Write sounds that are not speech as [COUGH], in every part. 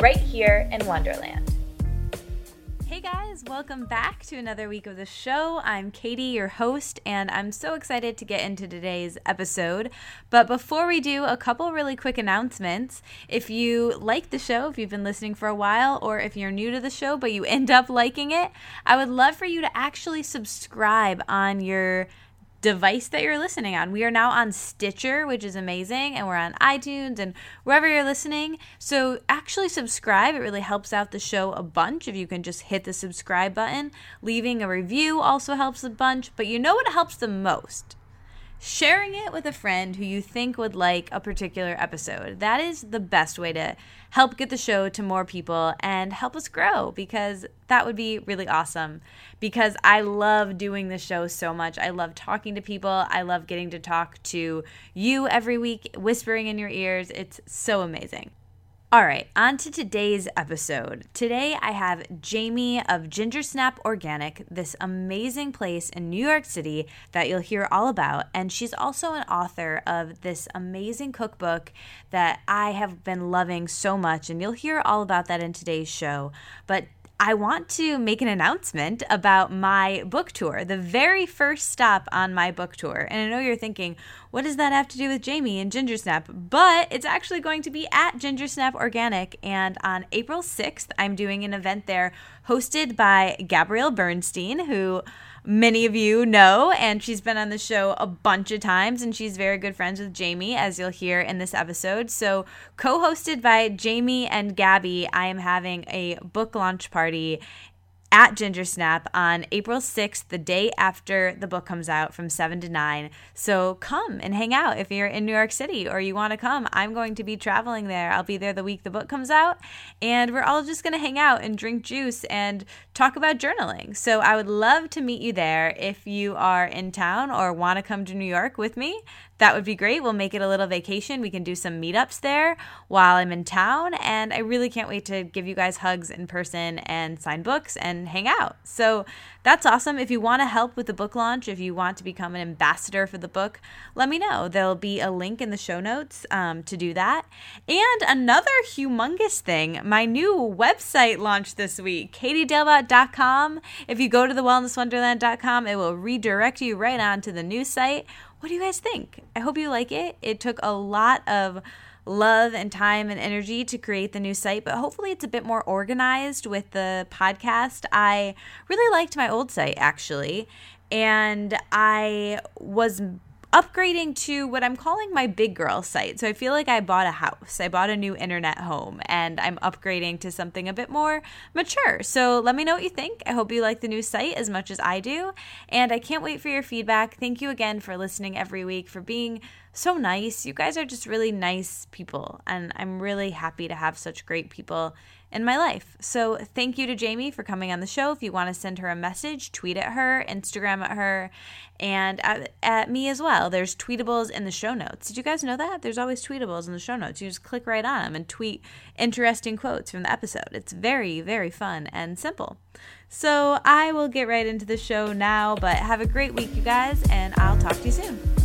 right here in Wonderland. Hey guys, welcome back to another week of the show. I'm Katie, your host, and I'm so excited to get into today's episode. But before we do, a couple really quick announcements. If you like the show, if you've been listening for a while, or if you're new to the show but you end up liking it, I would love for you to actually subscribe on your device that you're listening on. We are now on Stitcher, which is amazing, and we're on iTunes and wherever you're listening. So actually subscribe. It really helps out the show a bunch if you can just hit the subscribe button. Leaving a review also helps a bunch, but you know what helps the most? Sharing it with a friend who you think would like a particular episode. That is the best way to help get the show to more people and help us grow because that would be really awesome. Because I love doing the show so much. I love talking to people. I love getting to talk to you every week, whispering in your ears. It's so amazing. All right, on to today's episode. Today I have Jamie of Ginger Snap Organic, this amazing place in New York City that you'll hear all about. And she's also an author of this amazing cookbook that I have been loving so much. And you'll hear all about that in today's show. But I want to make an announcement about my book tour, the very first stop on my book tour. And I know you're thinking, what does that have to do with Jamie and Ginger Snap? But it's actually going to be at Ginger Snap Organic. And on April 6th, I'm doing an event there hosted by Gabrielle Bernstein, who many of you know, and she's been on the show a bunch of times, and she's very good friends with Jamie, as you'll hear in this episode. So, co hosted by Jamie and Gabby, I am having a book launch party at Ginger Snap on April 6th, the day after the book comes out from 7 to 9. So come and hang out if you're in New York City or you want to come. I'm going to be traveling there. I'll be there the week the book comes out, and we're all just going to hang out and drink juice and talk about journaling. So I would love to meet you there if you are in town or want to come to New York with me that would be great. We'll make it a little vacation. We can do some meetups there while I'm in town. And I really can't wait to give you guys hugs in person and sign books and hang out. So that's awesome. If you want to help with the book launch, if you want to become an ambassador for the book, let me know. There'll be a link in the show notes um, to do that. And another humongous thing my new website launched this week, katiedalebout.com. If you go to the wellnesswonderland.com, it will redirect you right on to the new site what do you guys think? I hope you like it. It took a lot of love and time and energy to create the new site, but hopefully it's a bit more organized with the podcast. I really liked my old site actually, and I was upgrading to what I'm calling my big girl site. So I feel like I bought a house. I bought a new internet home and I'm upgrading to something a bit more mature. So let me know what you think. I hope you like the new site as much as I do. And I can't wait for your feedback. Thank you again for listening every week, for being so nice. You guys are just really nice people. And I'm really happy to have such great people in my life. So thank you to Jamie for coming on the show. If you want to send her a message, tweet at her, Instagram at her, and at, at, me as well. There's tweetables in the show notes. Did you guys know that? There's always tweetables in the show notes. You just click right on them and tweet interesting quotes from the episode. It's very, very fun and simple. So I will get right into the show now, but have a great week, you guys, and I'll talk to you soon.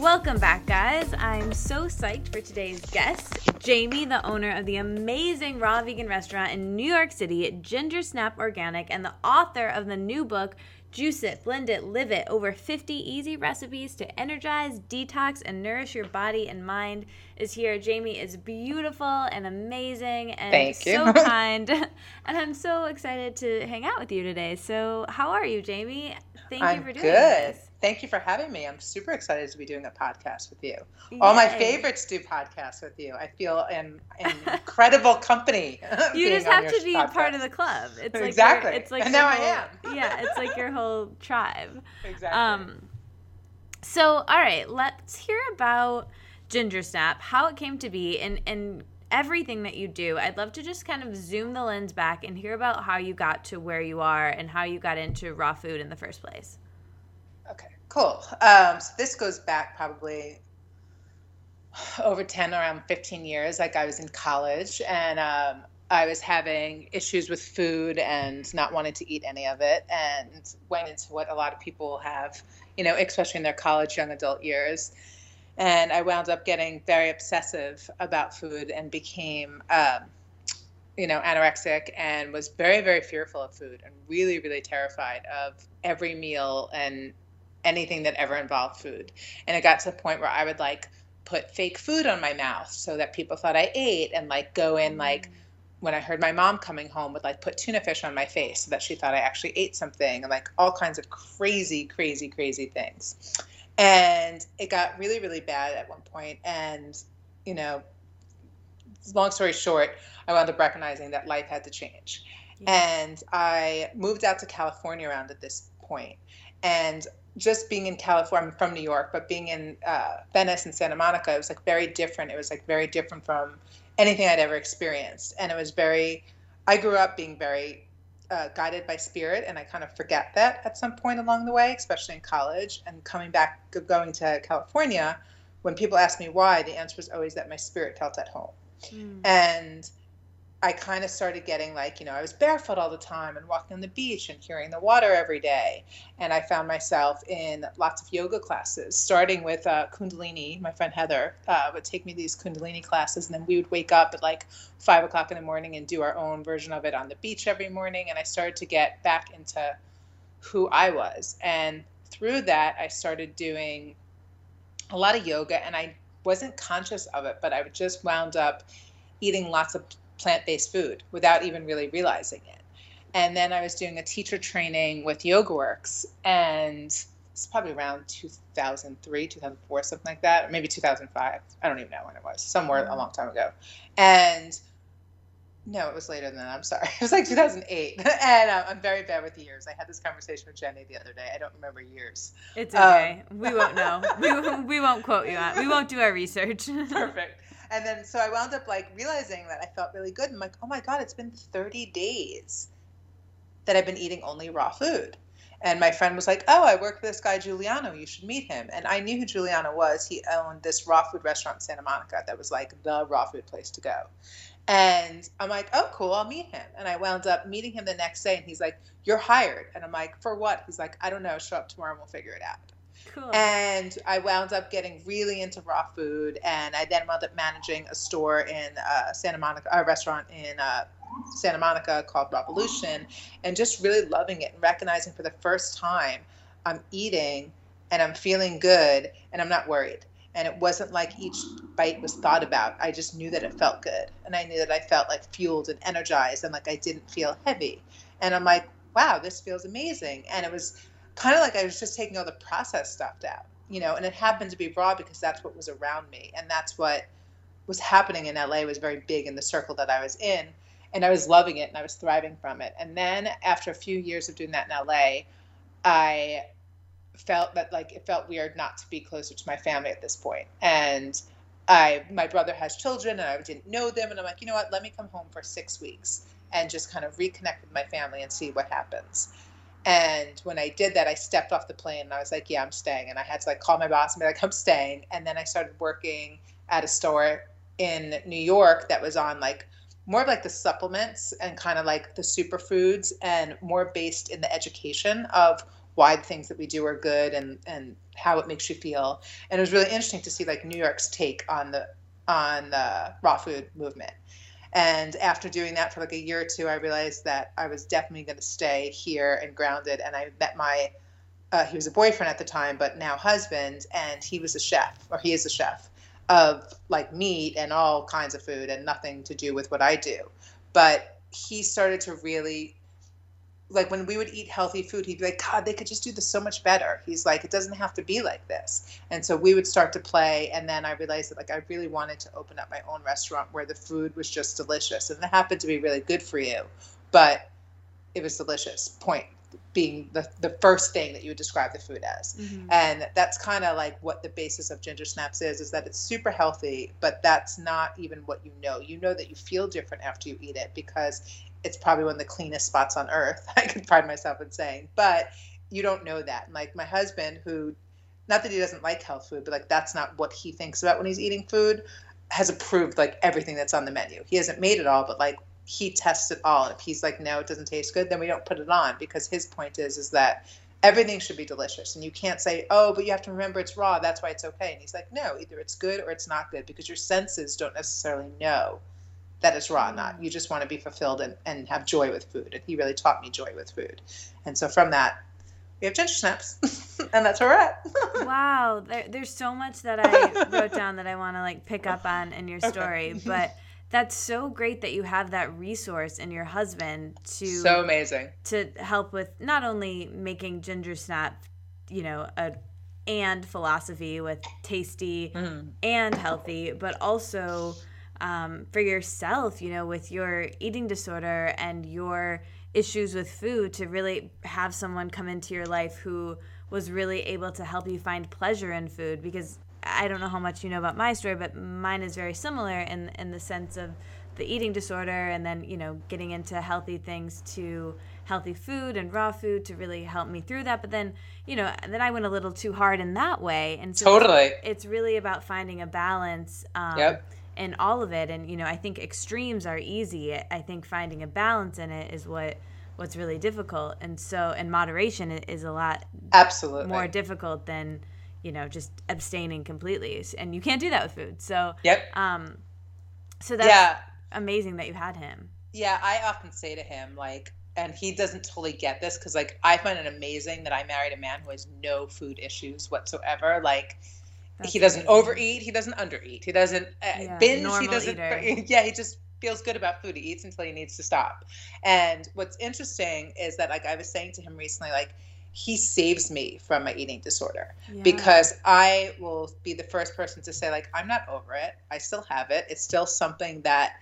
Welcome back, guys. I'm so psyched for today's guest, Jamie, the owner of the amazing raw vegan restaurant in New York City, Ginger Snap Organic, and the author of the new book, Juice It, Blend It, Live It. Over 50 easy recipes to energize, detox, and nourish your body and mind is here. Jamie is beautiful and amazing and so [LAUGHS] kind. [LAUGHS] And I'm so excited to hang out with you today. So, how are you, Jamie? Thank I'm you for doing good. this. Thank you for having me. I'm super excited to be doing a podcast with you. Yay. All my favorites do podcasts with you. I feel in, in incredible [LAUGHS] company. You [LAUGHS] just have to be podcast. part of the club. It's like exactly. Your, it's like and now whole, I am. [LAUGHS] yeah, it's like your whole tribe. Exactly. Um, so, all right, let's hear about Ginger Snap, how it came to be, and and everything that you do. I'd love to just kind of zoom the lens back and hear about how you got to where you are and how you got into raw food in the first place. Cool. Um, so this goes back probably over 10 around 15 years like i was in college and um, i was having issues with food and not wanting to eat any of it and went into what a lot of people have you know especially in their college young adult years and I wound up getting very obsessive about food and became, um, you know, anorexic and was very, very fearful of food and really, really terrified of every meal and anything that ever involved food. And it got to the point where I would like put fake food on my mouth so that people thought I ate and like go in like mm. when I heard my mom coming home would like put tuna fish on my face so that she thought I actually ate something and like all kinds of crazy, crazy, crazy things and it got really really bad at one point. point and you know long story short i wound up recognizing that life had to change yeah. and i moved out to california around at this point and just being in california i'm from new york but being in uh, venice and santa monica it was like very different it was like very different from anything i'd ever experienced and it was very i grew up being very uh, guided by spirit, and I kind of forget that at some point along the way, especially in college. And coming back, going to California, when people ask me why, the answer is always that my spirit felt at home. Mm. And I kind of started getting like, you know, I was barefoot all the time and walking on the beach and hearing the water every day. And I found myself in lots of yoga classes, starting with uh, Kundalini. My friend Heather uh, would take me these Kundalini classes, and then we would wake up at like five o'clock in the morning and do our own version of it on the beach every morning. And I started to get back into who I was. And through that, I started doing a lot of yoga, and I wasn't conscious of it, but I just wound up eating lots of plant based food without even really realizing it. And then I was doing a teacher training with YogaWorks, and it's probably around 2003, 2004, something like that, or maybe 2005. I don't even know when it was, somewhere a long time ago. And no, it was later than that. I'm sorry. [LAUGHS] It was like 2008. [LAUGHS] and um, I'm very bad with years. I had this conversation with Jenny the other day. I don't remember years. It's okay. Um, we won't know. we, we won't quote you on. We won't do our research. [LAUGHS] Perfect. And then so I wound up like realizing that I felt really good. I'm like, oh my God, it's been 30 days that I've been eating only raw food. And my friend was like, Oh, I work with this guy, Juliano. You should meet him. And I knew who Juliano was. He owned this raw food restaurant in Santa Monica that was like the raw food place to go. And I'm like, Oh, cool, I'll meet him. And I wound up meeting him the next day. And he's like, You're hired. And I'm like, For what? He's like, I don't know. Show up tomorrow and we'll figure it out. Cool. And I wound up getting really into raw food, and I then wound up managing a store in uh, Santa Monica, a restaurant in uh, Santa Monica called Revolution, and just really loving it and recognizing for the first time I'm eating and I'm feeling good and I'm not worried. And it wasn't like each bite was thought about. I just knew that it felt good. And I knew that I felt like fueled and energized and like I didn't feel heavy. And I'm like, wow, this feels amazing. And it was kind of like I was just taking all the processed stuff out, you know, and it happened to be raw because that's what was around me. And that's what was happening in LA was very big in the circle that I was in. And I was loving it and I was thriving from it. And then after a few years of doing that in LA, I felt that like it felt weird not to be closer to my family at this point. And I my brother has children and I didn't know them and I'm like, you know what, let me come home for six weeks and just kind of reconnect with my family and see what happens. And when I did that, I stepped off the plane and I was like, yeah, I'm staying. And I had to like call my boss and be like, I'm staying. And then I started working at a store in New York that was on like more of like the supplements and kind of like the superfoods and more based in the education of why the things that we do are good and and how it makes you feel. And it was really interesting to see like New York's take on the on the raw food movement. And after doing that for like a year or two, I realized that I was definitely going to stay here and grounded. And I met my, uh, he was a boyfriend at the time, but now husband, and he was a chef, or he is a chef of like meat and all kinds of food and nothing to do with what I do. But he started to really like when we would eat healthy food, he'd be like, God, they could just do this so much better. He's like, it doesn't have to be like this. And so we would start to play. And then I realized that like I really wanted to open up my own restaurant where the food was just delicious. And it happened to be really good for you, but it was delicious. Point. being the, the first thing that you would describe the food as. Mm-hmm. And that's kind of like what the basis of ginger snaps is, is that it's super healthy, but that's not even what you know. You know that you feel different after you eat it because it's probably one of the cleanest spots on earth, [LAUGHS] I can pride myself in saying. But you don't know that. Like my husband, who, not that he doesn't like health food, but like that's not what he thinks about when he's eating food, has approved like everything that's on the menu. He hasn't made it all, but like he tests it all. If he's like, no, it doesn't taste good, then we don't put it on because his point is is that everything should be delicious. And you can't say, oh, but you have to remember it's raw. That's why it's okay. And he's like, no, either it's good or it's not good because your senses don't necessarily know that it's raw not. You just want to be fulfilled and, and have joy with food. And he really taught me joy with food. And so from that, we have ginger snaps, [LAUGHS] and that's where we're at. [LAUGHS] wow, there, there's so much that I wrote down that I want to like pick up on in your story, okay. [LAUGHS] but that's so great that you have that resource in your husband to so amazing to help with not only making ginger snap you know a and philosophy with tasty mm. and healthy but also um, for yourself you know with your eating disorder and your issues with food to really have someone come into your life who was really able to help you find pleasure in food because I don't know how much you know about my story, but mine is very similar in in the sense of the eating disorder and then you know getting into healthy things to healthy food and raw food to really help me through that. But then you know then i went a little too hard in that way. And so totally. it's, it's really about finding a balance um, yep. In all of it and you know i think extremes are easy i think finding a balance in it is what what's really difficult and so and moderation is a lot absolutely more difficult than you know, just abstaining completely. And you can't do that with food. So, yep. Um, so that's yeah. amazing that you had him. Yeah, I often say to him, like, and he doesn't totally get this because, like, I find it amazing that I married a man who has no food issues whatsoever. Like, that's he doesn't amazing. overeat, he doesn't undereat, he doesn't uh, yeah, binge, he doesn't. Eater. [LAUGHS] Yeah, he just feels good about food. He eats until he needs to stop. And what's interesting is that, like, I was saying to him recently, like, he saves me from my eating disorder yeah. because I will be the first person to say like I'm not over it. I still have it. It's still something that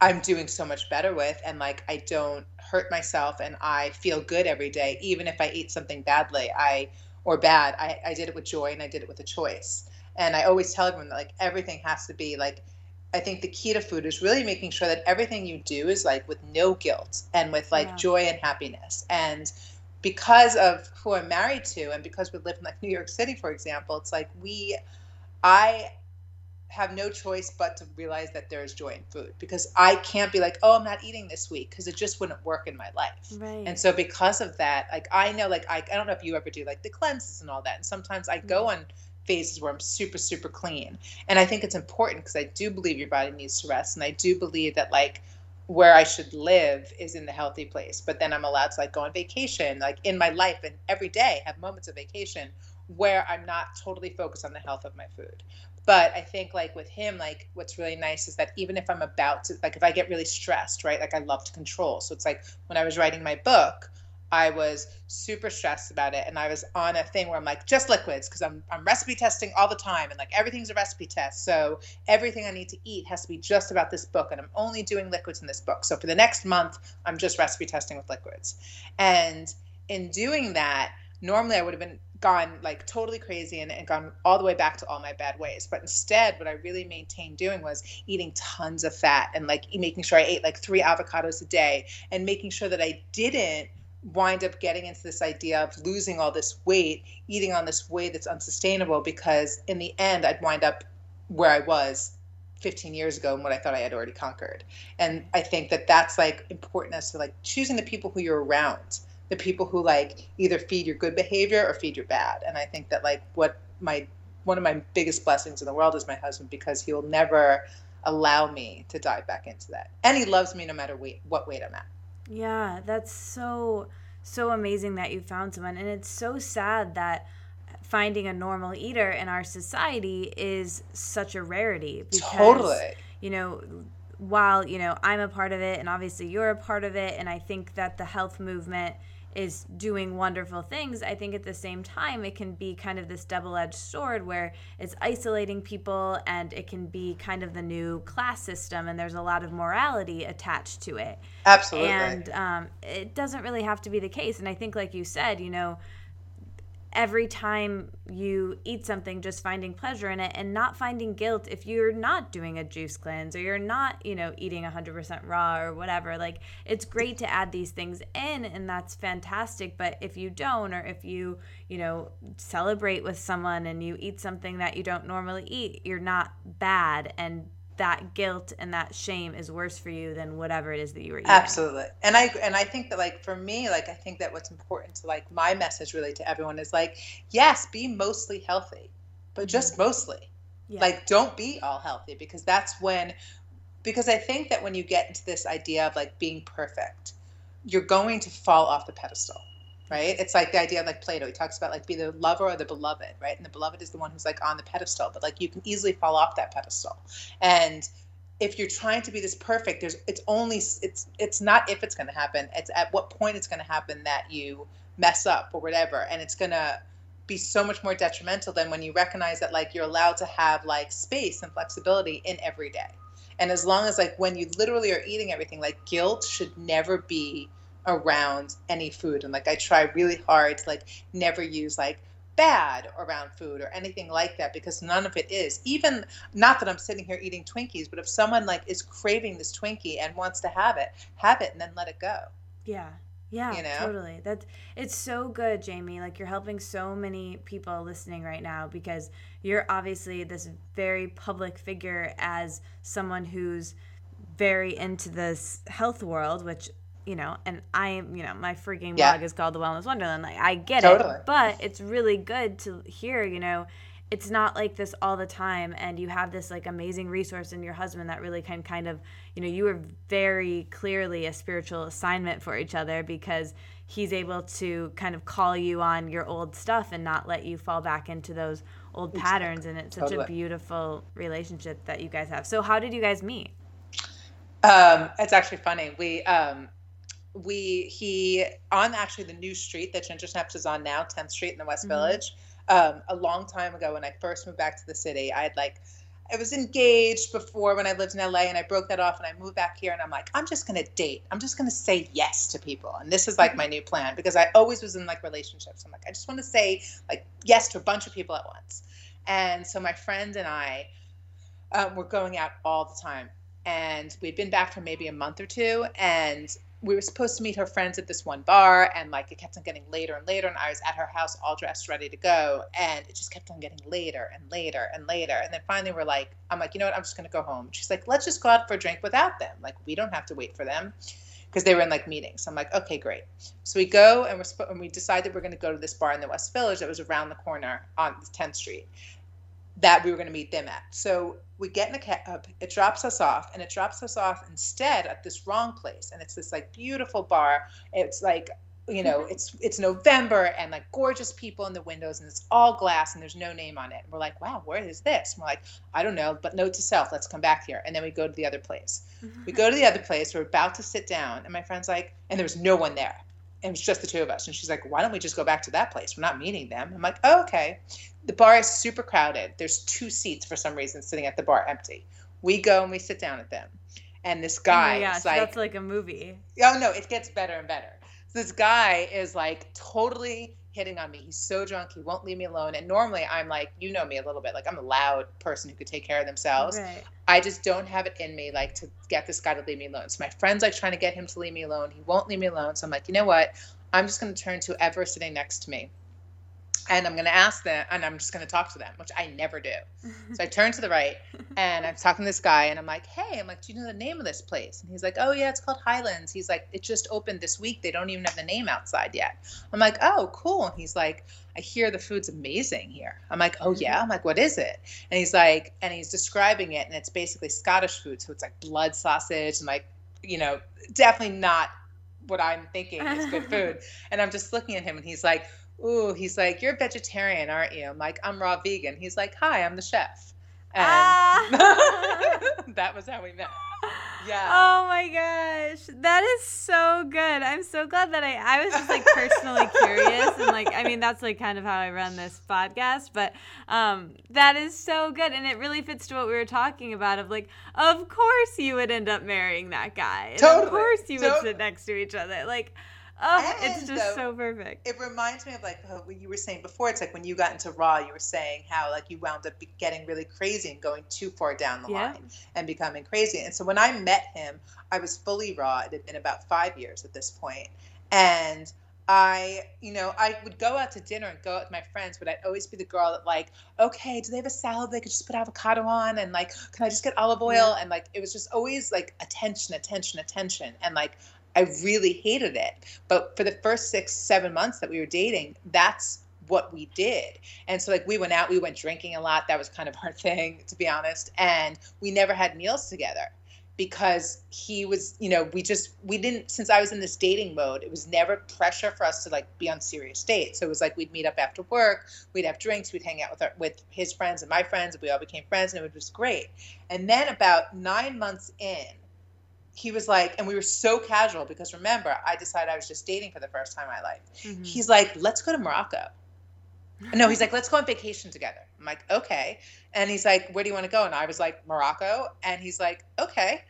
I'm doing so much better with and like I don't hurt myself and I feel good every day even if I eat something badly. I or bad. I, I did it with joy and I did it with a choice. And I always tell everyone that like everything has to be like I think the key to food is really making sure that everything you do is like with no guilt and with like yeah. joy and happiness. And because of who I'm married to and because we live in like New York City, for example, it's like we, I have no choice but to realize that there is joy in food because I can't be like, oh, I'm not eating this week because it just wouldn't work in my life. Right. And so because of that, like I know, like I, I don't know if you ever do like the cleanses and all that. And sometimes I go mm-hmm. on phases where I'm super, super clean. And I think it's important because I do believe your body needs to rest. And I do believe that like where I should live is in the healthy place. But then I'm allowed to like go on vacation, like in my life and every day have moments of vacation where I'm not totally focused on the health of my food. But I think like with him, like what's really nice is that even if I'm about to like if I get really stressed, right? Like I love to control. So it's like when I was writing my book, I was super stressed about it. And I was on a thing where I'm like, just liquids, because I'm, I'm recipe testing all the time. And like everything's a recipe test. So everything I need to eat has to be just about this book. And I'm only doing liquids in this book. So for the next month, I'm just recipe testing with liquids. And in doing that, normally I would have been gone like totally crazy and, and, gone all the way back to all my bad ways. But instead, what I really maintained doing was eating tons of fat and like making sure I ate like three avocados a day and making sure that I didn't wind up getting into this idea of losing all this weight, eating on this way that's unsustainable because in the end I'd wind up where I was 15 years ago and what I thought I had already conquered. And I think that that's like important as to like choosing the people who you're around, the people who like either feed your good behavior or feed your bad. And I think that like what my one of my biggest blessings in the world is my husband because he will never allow me to dive back into that. And he loves me no matter weight, what weight I'm at. Yeah, that's so so amazing that you found someone and it's so sad that finding a normal eater in our society is such a rarity because totally. you know while you know I'm a part of it and obviously you're a part of it and I think that the health movement is doing wonderful things, I think at the same time it can be kind of this double edged sword where it's isolating people and it can be kind of the new class system and there's a lot of morality attached to it. Absolutely. And um, it doesn't really have to be the case. And I think, like you said, you know, every time you eat something just finding pleasure in it and not finding guilt if you're not doing a juice cleanse or you're not you know eating 100% raw or whatever. Like it's great to add these things in and that's fantastic. But if you don't or if you you know celebrate with someone and you eat something that you don't normally eat you're not bad and that guilt and that shame is worse for you than whatever it is that you were eating. Absolutely. And I and I think that like for me, like I think that what's important to like my message really to everyone is like, yes, be mostly healthy, but mm-hmm. just mostly. Yeah. Like don't be all healthy because that's when because I think that when you get into this idea of like being perfect, you're going to fall off the pedestal right? It's like the idea of like Plato. He talks about like be the lover or the beloved, right? And the beloved is the one who's like on the pedestal, but like you can easily fall off that pedestal. And if you're trying to be this perfect, there's it's only it's it's not if it's going to happen. It's at what point it's going to happen that you mess up or whatever, and it's going to be so much more detrimental than when you recognize that like you're allowed to have like space and flexibility in every day. And as long as like when you literally are eating everything, like guilt should never be around any food and like i try really hard to like never use like bad around food or anything like that because none of it is even not that i'm sitting here eating twinkies but if someone like is craving this twinkie and wants to have it have it and then let it go yeah yeah, you know? totally. That's it's so good, Jamie. Like you're helping so many people listening right now because you're obviously this very public figure as someone who's very into this health world, which you know, and I, you know, my freaking yeah. blog is called The Wellness Wonderland. Like, I get totally. it, but it's really good to hear, you know, it's not like this all the time, and you have this like amazing resource in your husband that really can kind of, you know, you were very clearly a spiritual assignment for each other because he's able to kind of call you on your old stuff and not let you fall back into those old exactly. patterns, and it's such totally. a beautiful relationship that you guys have. So, how did you guys meet? Um, it's actually funny. We um, we he on actually the new street that Ginger Snaps is on now, 10th Street in the West mm-hmm. Village. Um, a long time ago when I first moved back to the city, I had like I was engaged before when I lived in LA and I broke that off and I moved back here and I'm like, I'm just gonna date. I'm just gonna say yes to people. And this is like my new plan because I always was in like relationships. I'm like, I just want to say like yes to a bunch of people at once. And so my friend and I um, were going out all the time. And we'd been back for maybe a month or two. And we were supposed to meet her friends at this one bar and like it kept on getting later and later and i was at her house all dressed ready to go and it just kept on getting later and later and later and then finally we're like i'm like you know what? I'm just going to go home. She's like let's just go out for a drink without them. Like we don't have to wait for them. Because they were in like meetings. So i'm like okay great. So we go and we're and we decided that we're going to go to this bar in the west village that was around the corner on 10th street that we were going to meet them at so we get in a cab, it drops us off, and it drops us off instead at this wrong place. And it's this like beautiful bar. It's like, you know, mm-hmm. it's it's November and like gorgeous people in the windows, and it's all glass and there's no name on it. And we're like, wow, where is this? And we're like, I don't know, but note to self, let's come back here. And then we go to the other place. We go to the other place, we're about to sit down, and my friend's like, and there was no one there. It was just the two of us. And she's like, why don't we just go back to that place? We're not meeting them. I'm like, oh, okay the bar is super crowded. There's two seats for some reason sitting at the bar empty. We go and we sit down at them. And this oh guy oh yeah, so like, that's like a movie. Oh no, it gets better and better. So this guy is like totally hitting on me. He's so drunk, he won't leave me alone. And normally I'm like, you know me a little bit, like I'm a loud person who could take care of themselves. Right. I just don't have it in me like to get this guy to leave me alone. So my friend's like trying to get him to leave me alone. He won't leave me alone. So I'm like, you know what? I'm just gonna turn to whoever sitting next to me and I'm going to ask them, and I'm just going to talk to them, which I never do. so I [LAUGHS] turn to the right, [LAUGHS] and I'm talking to this guy, and I'm like, "Hey, I'm like, do you know the name of this place?" And he's like, "Oh yeah, it's called Highlands." He's like, "It just opened this week. They don't even have the name outside yet." I'm like, "Oh, cool." And he's like, "I hear the food's amazing here." I'm like, "Oh yeah." I'm like, "What is it?" And he's like, and he's describing it, and it's basically Scottish food, so it's like blood sausage and like, you know, definitely not what I'm thinking is good [LAUGHS] food. and I'm just looking at him, and he's like ooh, he's like, you're a vegetarian, aren't you? I'm like, I'm raw vegan. He's like, hi, I'm the chef. And ah. [LAUGHS] that was how we met. Yeah. Oh my gosh. That is so good. I'm so glad that I I was just like personally curious and like I mean that's like kind of how I run this podcast, but um that is so good and it really fits to what we were talking about of like of course you would end up marrying that guy. And Totally. Of course you would Totally. sit next to each other. Like oh, it's just so perfect. It reminds me of like uh, what you were saying before. It's like when you got into Raw, you were saying how like you wound up getting really crazy and going too far down the Yeah. line and becoming crazy. And so when I met him, I was fully Raw. It had been about five years at this point, and I, you know, I would go out to dinner and go out with my friends, but I'd always be the girl that like, okay, do they have a salad they could just put avocado on, and like, can I just get olive oil? Yeah. And like, it was just always like attention, attention, attention, and like. I really hated it. But for the first six, seven months that we were dating, that's what we did. And so, like, we went out, we went drinking a lot. That was kind of [LAUGHS] our thing, to be honest. And we never had meals together because he was, you know, we just, we didn't, since I was in this dating mode, it was never pressure for us to like be on serious dates. So it was like we'd meet up after work, we'd have drinks, we'd hang out with our, with his friends and my friends, and we all became friends, and it was just great. And then about nine months in, he was like, and we were so casual because remember, I decided I was just dating for the first time in my life. Mhm. He's like, let's go to Morocco. [GASPS] No, he's like, let's go on vacation together. I'm like, okay. And he's like, where do you want to go? And I was like, Morocco. And he's like, okay.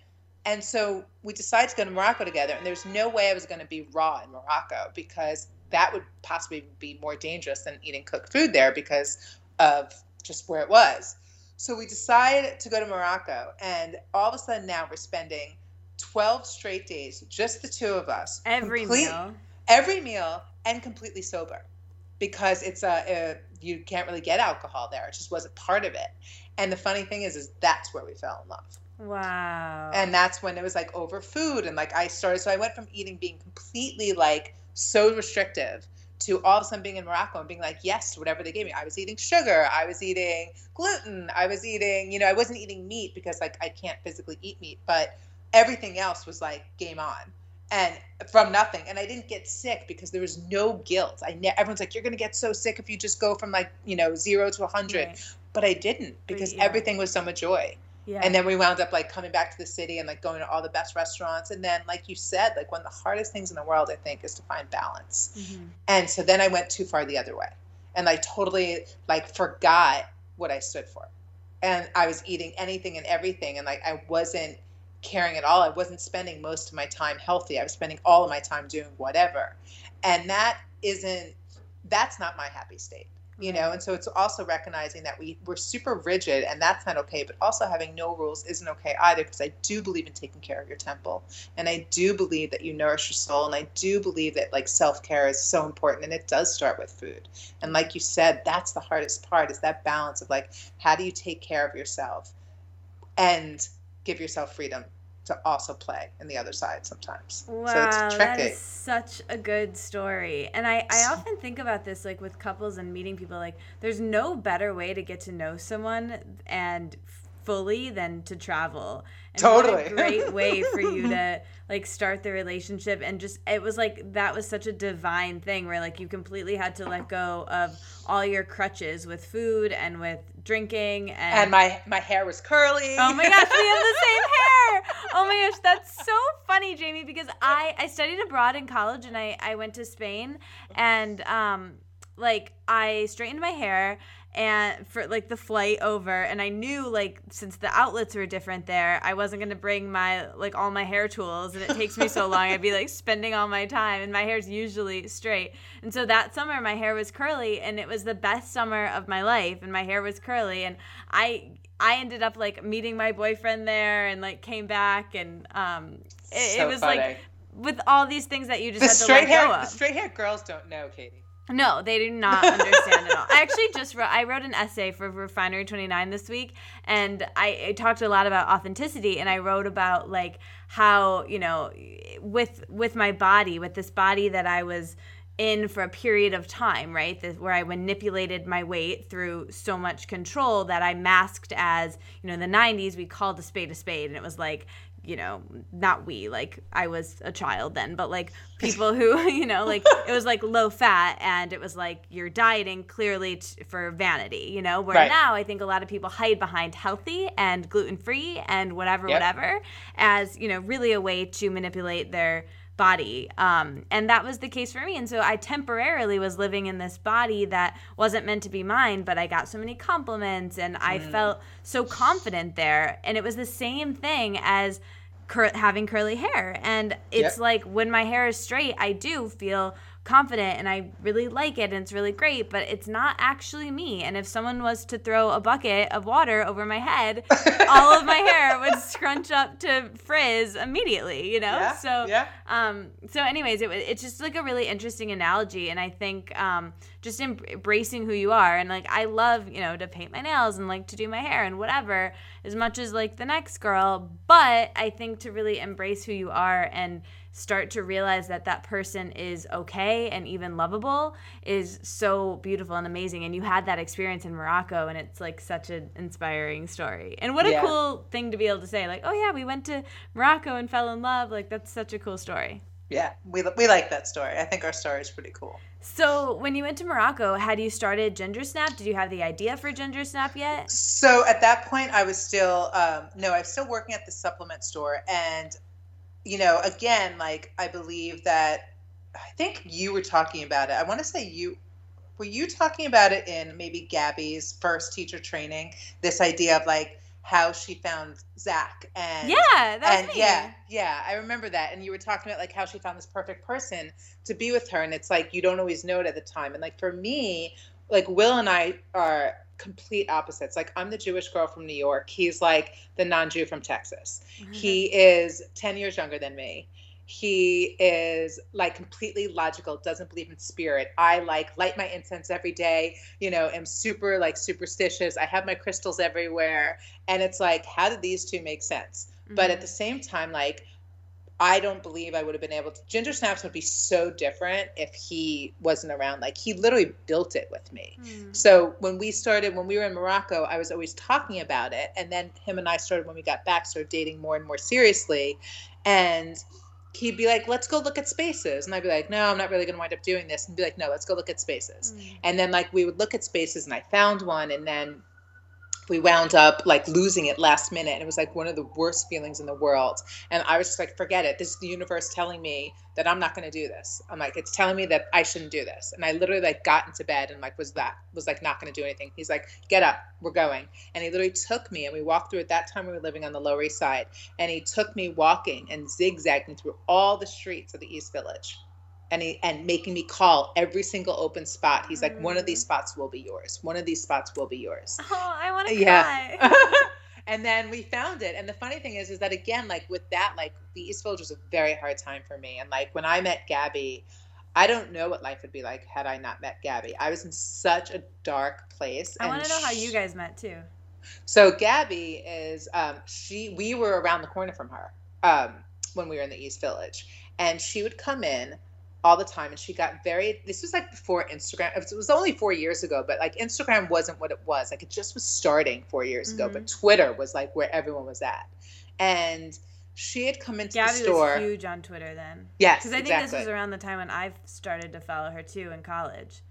And so we decided to go to Morocco together. And there's no way I was going to be raw in Morocco because that would possibly be more dangerous than eating cooked food there because of just where it was. So we decided to go to Morocco. And all of a sudden now we're spending 12 straight days, just the two of us. Every complete- meal. every meal and completely sober because it's a, a you can't really get alcohol there it just wasn't part of it and the funny thing is is that's where we fell in love Wow. and that's when it was like over food and like i started so i went from eating being completely like so restrictive to all of a sudden being in morocco and being like yes whatever they gave me i was eating sugar i was eating gluten i was eating you know i wasn't eating meat because like i can't physically eat meat but everything else was like game on and from nothing. And i didn't get sick because there was no guilt. I ne- everyone's like you're going to get so sick if you just go from like you know 0 to 100 Right. but i didn't because yeah. everything was so much joy. Yeah. and then we wound up like coming back to the city and like going to all the best restaurants. And then like you said like one of the hardest things in the world i think is to find balance. Mhm. and so then i went too far the other way. And i totally like forgot what i stood for. And i was eating anything and everything. And like i wasn't caring at all. I wasn't spending most of my time healthy. I was spending all of my time doing whatever. And that isn't that's not my happy state you know? And so it's also recognizing that we we're super rigid and that's not okay but also having no rules isn't okay either because i do believe in taking care of your temple. And i do believe that you nourish your soul and i do believe that like self-care is so important and it does start with food. And like you said that's the hardest part is that balance of like how do you take care of yourself and give yourself freedom to also play in the other side sometimes Wow, so it's tricky is such a good story. And I, I often think about this like with couples and meeting people like there's no better way to get to know someone and fully than to travel. And Totally. a great way [LAUGHS] for you to like start the relationship and just it was like that was such a divine thing where like you completely had to let go of all your crutches with food and with drinking and, and my my hair was curly Oh my gosh, we have the [LAUGHS] same hair. Oh my gosh, that's so funny, Jamie, because I I studied abroad in college and I I went to Spain and um like I straightened my hair and for like the flight over and I knew like since the outlets were different there, I wasn't going to bring my like all my hair tools and it takes me so [LAUGHS] long. I'd be like spending all my time and my hair's usually straight. And so that summer my hair was curly and it was the best summer of my life and my hair was curly and I I ended up like meeting my boyfriend there and like came back and um it, So it was funny. like with all these things that you just the had to straight let hair go the straight hair girls don't know katie No, they do not [LAUGHS] understand at all. I actually just wrote. I wrote an essay for Refinery Twenty Nine this week, and I, I talked a lot about authenticity, and I wrote about like how you know, with with my body, with this body that I was in for a period of time, right? This, where I manipulated my weight through so much control that I masked as, you know, in the 90s we called a spade a spade and it was like you know, not we, like I was a child then, but like [LAUGHS] people who, [LAUGHS] you know, like it was like low fat and it was like you're dieting clearly t- for vanity, you know, where Right. now I think a lot of people hide behind healthy and gluten free and whatever, Yep. whatever, as, you know, really a way to manipulate their body. Um, and that was the case for me. And so I temporarily was living in this body that wasn't meant to be mine, but I got so many compliments and I Mm. felt so confident there. And it was the same thing as cur- having curly hair. And it's Yep. like when my hair is straight, I do feel confident and I really like it and it's really great, but it's not actually me. And if someone was to throw a bucket of water over my head, [LAUGHS] all of my hair would scrunch up to frizz immediately, you know? Yeah, so yeah. um so anyways, it, it's just like a really interesting analogy and I think um just embracing who you are and like I love, you know, to paint my nails and like to do my hair and whatever as much as like the next girl, but I think to really embrace who you are and start to realize that that person is okay and even lovable is so beautiful and amazing and you had that experience in Morocco and it's like such an inspiring story. And what a Yeah. cool thing to be able to say like, "Oh yeah, we went to Morocco and fell in love." Like that's such a cool story. Yeah, we, we like that story. I think our story is pretty cool. So, when you went to Morocco, had you started Ginger Snap? Did you have the idea for Ginger Snap yet? So at that point, I was still um, no, I was still working at the supplement store, and you know, again, like I believe that I think you were talking about it. I want to say you were you talking about it in maybe Gabby's first teacher training. This idea of like how she found Zach and Yeah, that and me. yeah, yeah, I remember that. And you were talking about like how she found this perfect person to be with her, and it's like you don't always know it at the time. And like for me, like Will and I are complete opposites. Like I'm the Jewish girl from New York. He's like the non-Jew from Texas. Mm-hmm. He is 10 years younger than me. He is like completely logical, doesn't believe in spirit. I like light my incense every day, you know, am super like superstitious. I have my crystals everywhere. And it's like, how did these two make sense? But at the same time, like, I don't believe I would have been able to. Ginger Snaps would be so different if he wasn't around. Like, he literally built it with me. Mhm. So when we started, when we were in Morocco, I was always talking about it. And then him and I started, when we got back, started dating more and more seriously. And he'd be like, let's go look at spaces. And I'd be like, no, I'm not really going to wind up doing this. And be like, no, let's go look at spaces. Mhm. And then like we would look at spaces and I found one and then we wound up like losing it last minute. And it was like one of the worst feelings in the world. And i was just like forget it. This is the universe telling me that i'm not going to do this. I'm like it's telling me that i shouldn't do this. And i literally like got into bed and like was that was like not going to do anything. He's like get up. We're going. And he literally took me and we walked through at that time we were living on the lower east side. And he took me walking and zigzagging through all the streets of the east village and he and making me call every single open spot. He's like, one of these spots will be yours. One of these spots will be yours. Oh, I want to [LAUGHS] Yeah. cry. [LAUGHS] and then we found it. And the funny thing is, is that again, like with that, like the East Village was a very hard time for me. And like when I met Gabby, I don't know what life would be like had I not met Gabby. I was in such a dark place. I want to know how you guys met too. so Gabby is um, she. We were around the corner from her um, when we were in the East Village, and she would come in all the time. And she got very. This was like before Instagram. It was only four years ago, but like Instagram wasn't what it was. Like it just was starting four years ago. But mm-hmm. Twitter was like where everyone was at, and she had come into Gabby the store. was huge on Twitter then. Yes, Because I think exactly. this was around the time when I started to follow her too in college.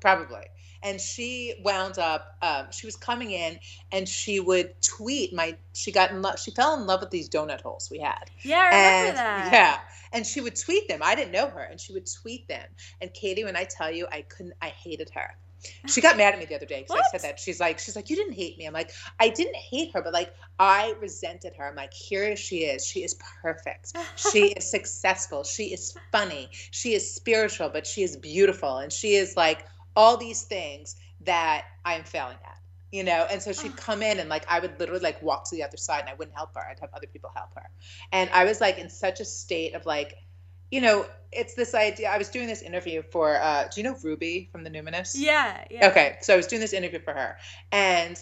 Probably and she wound up um, she was coming in and she would tweet my she got in love she fell in love with these donut holes we had Yeah, I remember and that. yeah and she would tweet them i didn't know her and she would tweet them and katie when i tell you i couldn't i hated her she got mad at me the other day because I said that. She's like, she's like, you didn't hate me. I'm like, I didn't hate her, but like, I resented her. I'm like, here she is. She is perfect. She [LAUGHS] is successful. She is funny. She is spiritual, but she is beautiful, and she is like all these things that I'm failing at. You know, and so she'd come in and like I would literally like walk to the other side and I wouldn't help her. I'd have other people help her. And I was like in such a state of like, you know, it's this idea. I was doing this interview for uh do you know Ruby from the Numinous? Yeah, yeah. Okay, so I was doing this interview for her, and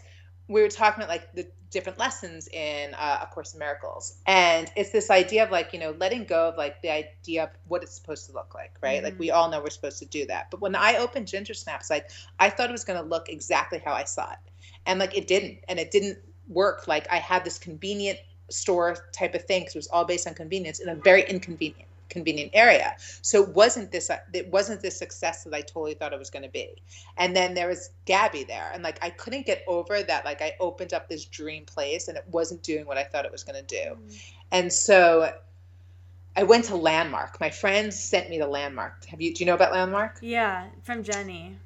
we were talking about like the different lessons in uh, A Course in Miracles, and it's this idea of like you know letting go of like the idea of what it's supposed to look like, right? Like we all know we're supposed to do that, but when I opened Ginger Snaps, like I thought it was going to look exactly how I saw it, and like it didn't, and it didn't work. Like I had this convenient store type of thing because it was all based on convenience in a very inconvenient convenient area. So it wasn't this it wasn't this success that I totally thought it was going to be. And then there was Gabby there, and like I couldn't get over that. Like I opened up this dream place, and it wasn't doing what I thought it was going to do. Mm. And so I went to Landmark. My friends sent me to Landmark. Have you? Do you know about Landmark? Yeah, from Jenny.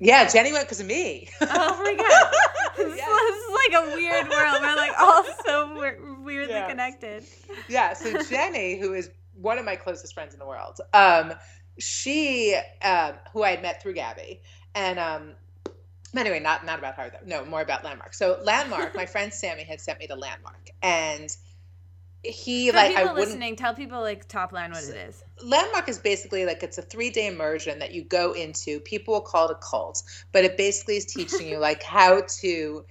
Yeah, Jenny went because of me. Oh my [LAUGHS] god, this, is like a weird world. We're like all so weirdly yeah. connected. Yeah. So Jenny, who is one of my closest friends in the world. Um, she, um, who I had met through Gabby, and um, anyway, not not about her though. No, more about Landmark. So Landmark, my friend Sammy had sent me to Landmark, and he For like people I listening, tell people like top line what it is. Landmark is basically like it's a three day immersion that you go into. People will call it a cult, but it basically is teaching you like how to.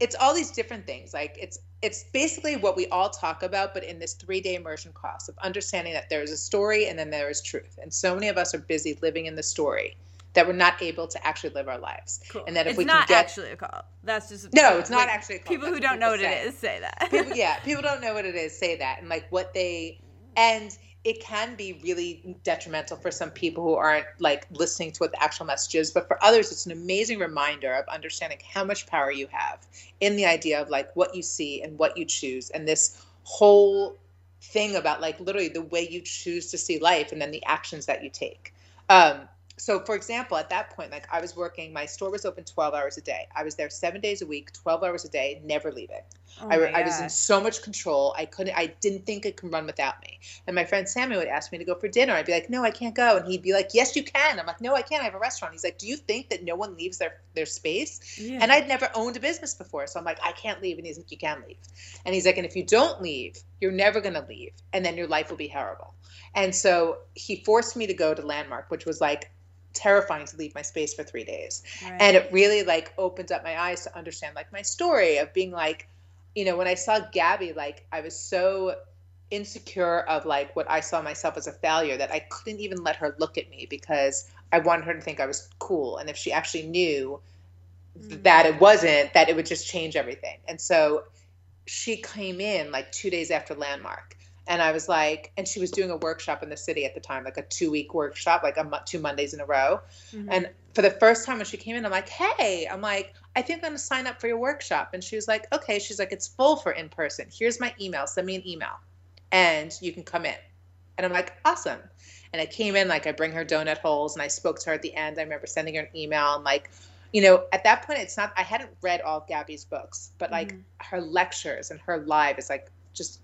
It's all these different things. Like it's it's basically what we all talk about, but in this three day immersion class of understanding that there is a story and then there is truth. And so many of us are busy living in the story that we're not able to actually live our lives. Cool. And that if it's we not can get, actually a call. That's just no, it's not like, actually a call. People who don't know what say. it is say that. people, yeah, people don't know what it is say that, and like what they and it can be really detrimental for some people who aren't like listening to what the actual message is but for others it's an amazing reminder of understanding how much power you have in the idea of like what you see and what you choose and this whole thing about like literally the way you choose to see life and then the actions that you take. Um, so for example at that point like i was working my store was open 12 hours a day. I was there seven days a week 12 hours a day never leaving oh I, I, was in so much control i couldn't i didn't think it could run without me. And my friend sammy would ask me to go for dinner. I'd be like no i can't go. And he'd be like yes you can. I'm like no i can't. I have a restaurant. He's like do you think that no one leaves their their space? Yeah. and i'd never owned a business before. So i'm like i can't leave. And he's like you can leave. And he's like and if you don't leave you're never going to leave. And then your life will be horrible. And so he forced me to go to landmark which was like terrifying to leave my space for three days. Right. and it really like opened up my eyes to understand like my story of being like you know when i saw gabby like i was so insecure of like what i saw myself as a failure that i couldn't even let her look at me because i wanted her to think i was cool and if she actually knew mm-hmm. that it wasn't that it would just change everything and so she came in like two days after landmark and I was like, and she was doing a workshop in the city at the time, like a two week workshop, like a two Mondays in a row. Mm-hmm. And for the first time when she came in, I'm like, hey, I'm like, I think I'm gonna sign up for your workshop. And she was like, okay. She's like, it's full for in person. Here's my email. Send me an email, and you can come in. And I'm like, awesome. And I came in, like, I bring her donut holes, and I spoke to her at the end. I remember sending her an email, and like, you know, at that point, it's not. I hadn't read all Gabby's books, but like mm-hmm. her lectures and her live is like just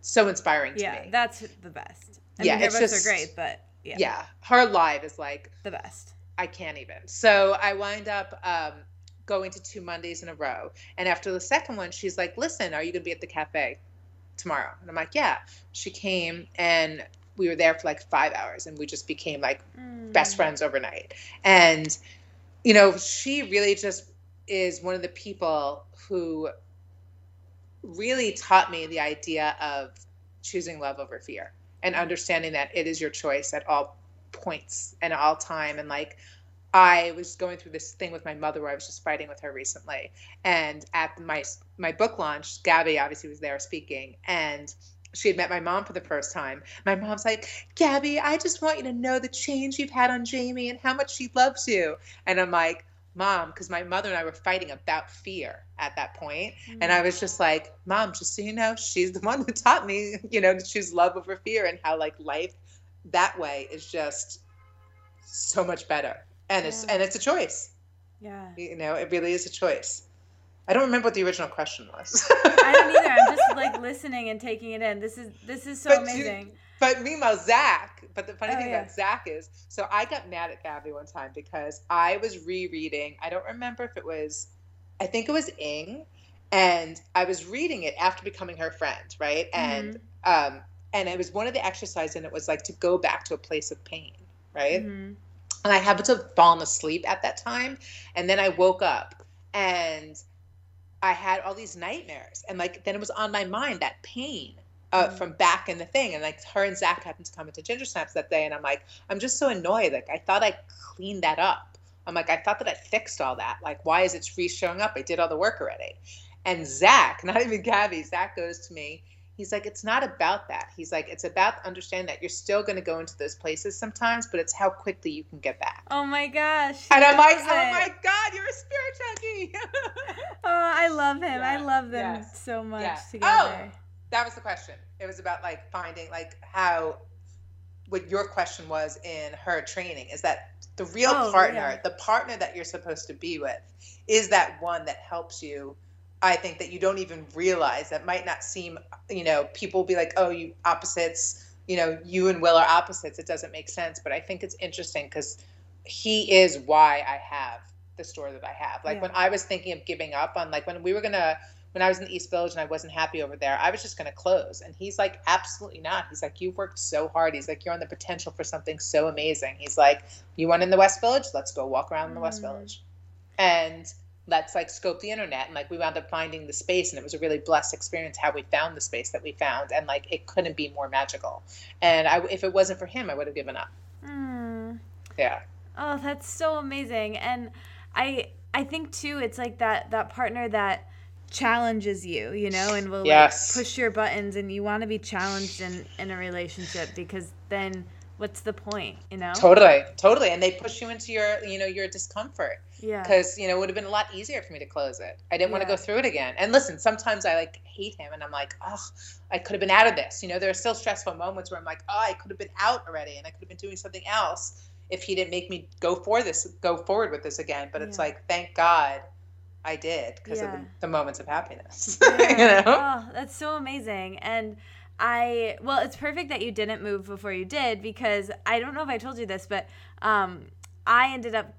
so inspiring to yeah, me. Yeah, that's the best. I yeah, mean, it's books just, are great, but yeah. Yeah, her live is like the best. I can't even. So I wind up um, going to two Mondays in a row, and after the second one, she's like, "Listen, are you gonna be at the cafe tomorrow?" And I'm like, "Yeah." She came and we were there for like five hours, and we just became like mm. best friends overnight. And you know, she really just is one of the people who really taught me the idea of choosing love over fear and understanding that it is your choice at all points and all time and like I was going through this thing with my mother where I was just fighting with her recently. And at my my book launch, Gabby obviously was there speaking, and she had met my mom for the first time. My mom's like, Gabby, I just want you to know the change you've had on Jamie and how much she loves you. And I'm like, mom because my mother and i were fighting about fear at that point mm-hmm. and i was just like mom just so you know she's the [LAUGHS] one who taught me you know to choose love over fear and how like life that way is just so much better and yeah. it's and it's a choice yeah you know it really is a choice i don't remember what the original question was [LAUGHS] i don't either i'm just like listening and taking it in this is this is so but amazing but meanwhile, Zach, but the funny oh, thing yeah. about Zach is, so I got mad at Gabby one time because I was rereading, I don't remember if it was, I think it was Ing, and I was reading it after becoming her friend, right? Mm-hmm. And um, and it was one of the exercises, and it was like to go back to a place of pain, right? Mm-hmm. And I happened to have fallen asleep at that time, and then I woke up and I had all these nightmares, and like then it was on my mind that pain uh, from back in the thing. And like her and Zach happened to come into Ginger Snaps that day, and I'm like, I'm just so annoyed. Like I thought I cleaned that up. I'm like, I thought that I fixed all that. Like, why is it re showing up? I did all the work already. And Zach, [LAUGHS] not even Gabby, Zach goes to me. He's like, it's not about that. He's like, it's about understanding that you're still going to go into those places sometimes, but it's how quickly you can get back. Oh my gosh. And I'm like, oh my God, you're a spirit junkie. [LAUGHS] oh, I love him. Yeah. I love them yes. so much yeah. together. Oh, that was the question. It was about like finding like how what your question was in her training is that the real oh, partner, yeah. the partner that you're supposed to be with, is that one that helps you I think that you don't even realize that might not seem, you know, people will be like, oh, you opposites, you know, you and Will are opposites. It doesn't make sense. But I think it's interesting because he is why I have the store that I have. Like yeah. when I was thinking of giving up on, like when we were going to, when I was in the East Village and I wasn't happy over there, I was just going to close. And he's like, absolutely not. He's like, you've worked so hard. He's like, you're on the potential for something so amazing. He's like, you want in the West Village? Let's go walk around in the West mm. Village. And let's like scope the internet and like we wound up finding the space and it was a really blessed experience how we found the space that we found and like it couldn't be more magical and I, if it wasn't for him i would have given up mm. yeah oh that's so amazing and i i think too it's like that that partner that challenges you you know and will yes. like push your buttons and you want to be challenged in in a relationship because then what's the point you know? Totally totally and they push you into your you know your discomfort. Yeah. Because you know it would have been a lot easier for me to close it. I didn't yeah. want to go through it again. And listen sometimes i like hate him and i'm like oh i could have been out of this. You know there are still stressful moments where i'm like oh i could have been out already and i could have been doing something else if he didn't make me go for this go forward with this again. But it's yeah. like thank god i did because yeah. of the, the, moments of happiness [LAUGHS] you know? Oh that's so amazing. And I well, it's perfect that you didn't move before you did because I don't know if I told you this, but um, I ended up.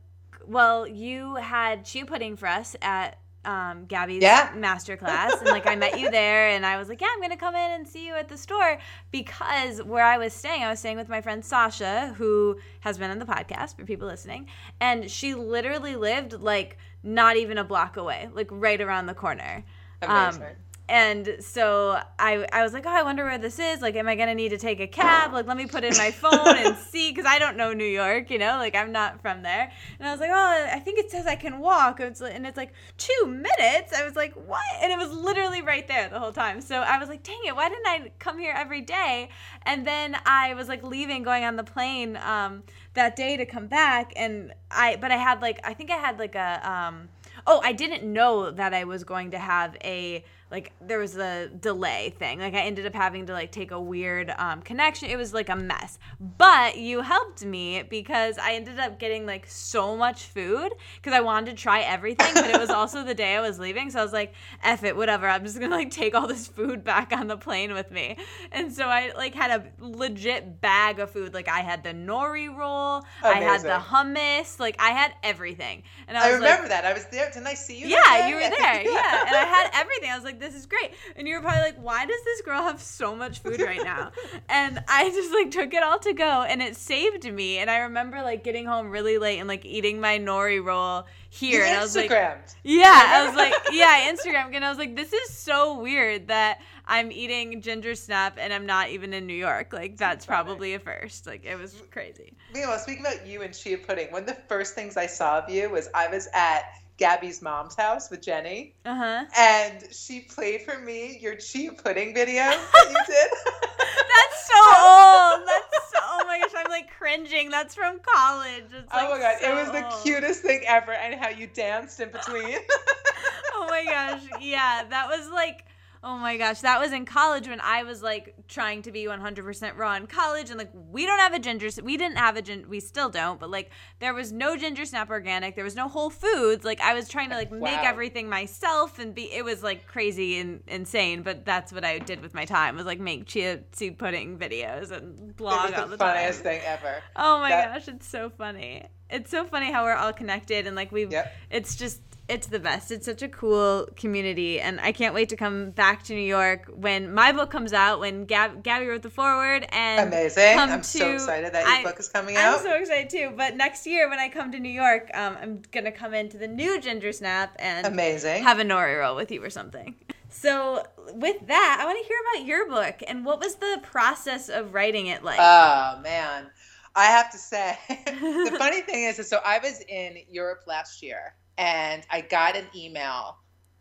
Well, you had chia pudding for us at um, Gabby's yeah. master class, and like I met you there, and I was like, yeah, I'm gonna come in and see you at the store because where I was staying, I was staying with my friend Sasha, who has been on the podcast for people listening, and she literally lived like not even a block away, like right around the corner. Um, and so I, I was like, oh, I wonder where this is. Like, am I gonna need to take a cab? Like, let me put in my phone and [LAUGHS] see, because I don't know New York, you know, like I'm not from there. And I was like, oh, I think it says I can walk. It's, and it's like two minutes. I was like, what? And it was literally right there the whole time. So I was like, dang it, why didn't I come here every day? And then I was like leaving, going on the plane um, that day to come back, and I, but I had like, I think I had like a, um, oh, I didn't know that I was going to have a like there was a delay thing. Like I ended up having to like take a weird um, connection. It was like a mess. But you helped me because I ended up getting like so much food because I wanted to try everything, but it was [LAUGHS] also the day I was leaving. So I was like, F it, whatever. I'm just gonna like take all this food back on the plane with me. And so I like had a legit bag of food. Like I had the nori roll, Amazing. I had the hummus, like I had everything. And I, I remember like, that. I was there. Didn't I see you? Yeah, you were [LAUGHS] there. yeah. And I had everything. I was like, like, this is great. And you were probably like, why does this girl have so much food right now? [LAUGHS] and I just like took it all to go and it saved me. And I remember like getting home really late and like eating my nori roll here. You and I was like, yeah, I was [LAUGHS] like, yeah, Instagram. And I was like, this is so weird that I'm eating ginger snap and I'm not even in New York. Like that's probably a first. Like it was crazy. Meanwhile, speaking about you and chia pudding, one of the first things I saw of you was I was at Gabby's mom's house with Jenny. Uh-huh. And she played for me your chia pudding video that you [LAUGHS] did. That's so [LAUGHS] old. That's so, oh my gosh, I'm like cringing. That's from college. It's oh my god, so it was the cutest thing ever and how you danced in between. [LAUGHS] oh my gosh. Yeah, that was like Oh my gosh, that was in college when I was like trying to be 100% raw in college, and like we don't have a ginger, we didn't have a ginger, we still don't, but like there was no ginger snap organic, there was no Whole Foods. Like I was trying to like wow. make everything myself, and be it was like crazy and insane. But that's what I did with my time was like make chia seed pudding videos and blog all the, the funniest time. thing ever. Oh my that- gosh, it's so funny. It's so funny how we're all connected and like we've. Yep. It's just it's the best. It's such a cool community, and I can't wait to come back to New York when my book comes out. When Gab- Gabby wrote the foreword, and amazing! I'm to, so excited that your I, book is coming out. I'm so excited too. But next year, when I come to New York, um, I'm gonna come into the new Ginger Snap and amazing have a nori roll with you or something. So with that, I want to hear about your book and what was the process of writing it like? Oh man. I have to say, [LAUGHS] the [LAUGHS] funny thing is, is, so I was in Europe last year and I got an email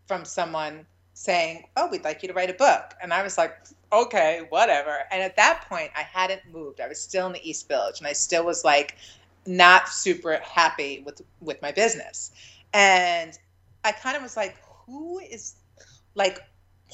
from someone saying, "Oh, we'd like you to write a book," and I was like, "Okay, whatever." And at that point, I hadn't moved. I was still in the East Village, and I still was like not super happy with with my business. And I kind of was like, "Who is like?"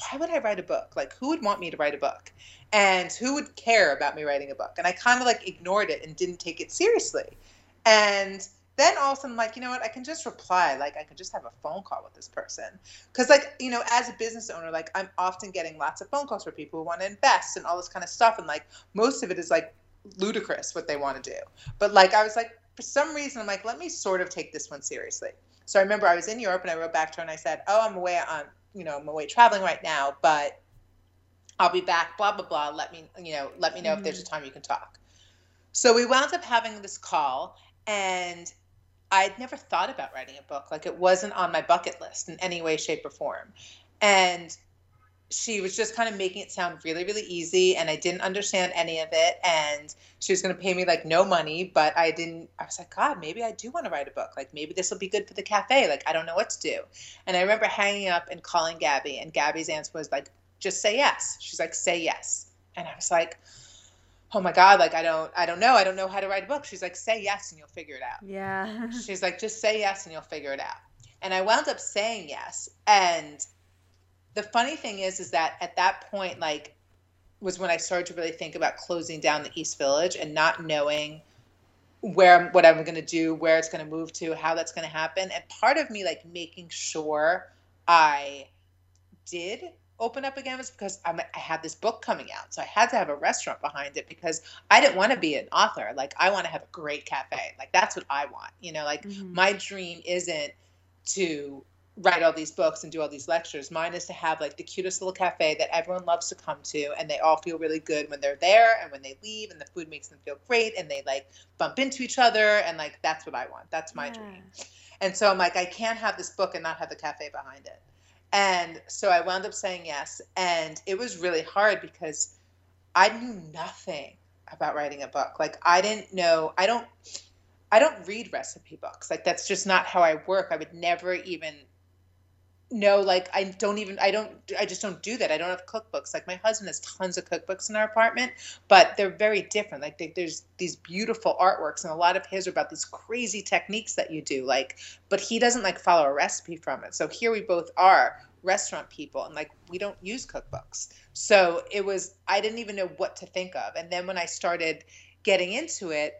Why would I write a book? Like, who would want me to write a book? And who would care about me writing a book? And I kind of like ignored it and didn't take it seriously. And then all of a sudden, like, you know what? I can just reply. Like, I can just have a phone call with this person. Because, like, you know, as a business owner, like, I'm often getting lots of phone calls for people who want to invest and all this kind of stuff. And, like, most of it is, like, ludicrous what they want to do. But, like, I was like, for some reason, I'm like, let me sort of take this one seriously. So I remember I was in Europe and I wrote back to her and I said, oh, I'm away on, you know, I'm away traveling right now, but I'll be back, blah, blah, blah. Let me, you know, let me know mm-hmm. if there's a mm-hmm. time you can talk. So we wound up having this call and I'd never thought about writing a book. Like it wasn't on my bucket list in any way, shape, or form. And she was just kind of making it sound really, really easy. And I didn't understand any of it. And she was going to pay me like no money, but I didn't. I was like, God, maybe I do want to write a book. Like maybe this will be good for the cafe. Like I don't know what to do. And I remember hanging up and calling Gabby. And Gabby's answer was like, just say yes. She's like, say yes. And I was like, oh my god like i don't i don't know. I don't know how to write a book. She's like say yes and you'll figure it out. Yeah. [LAUGHS] She's like just say yes and you'll figure it out. And i wound up saying yes. And the funny thing is is that at that point like was when i started to really think about closing down the east village and not knowing where what i'm going to do where it's going to move to how that's going to happen. And part of me like making sure i did open up again was because I'm, i had this book coming out. So I had to have a restaurant behind it because I didn't want to be an author. Like, I want to have a great cafe. Like, that's what I want. You know, like, mm-hmm. my dream isn't to write all these books and do all these lectures. Mine is to have like the cutest little cafe that everyone loves to come to and they all feel really good when they're there and when they leave and the food makes them feel great and they like bump into each other and like that's what I want. That's my yeah. dream. And so I'm like I can't have this book and not have the cafe behind it. And so I wound up saying yes. And it was really hard because I knew nothing about writing a book. Like I didn't know, I don't I don't read recipe books. Like that's just not how I work. I would never even no like i don't even i don't i just don't do that. I don't have cookbooks. Like my husband has tons of cookbooks in our apartment but they're very different. Like they, there's these beautiful artworks and a lot of his are about these crazy techniques that you do like but he doesn't like follow a recipe from it. So here we both are restaurant people and like we don't use cookbooks. So it was i didn't even know what to think of. And then when i started getting into it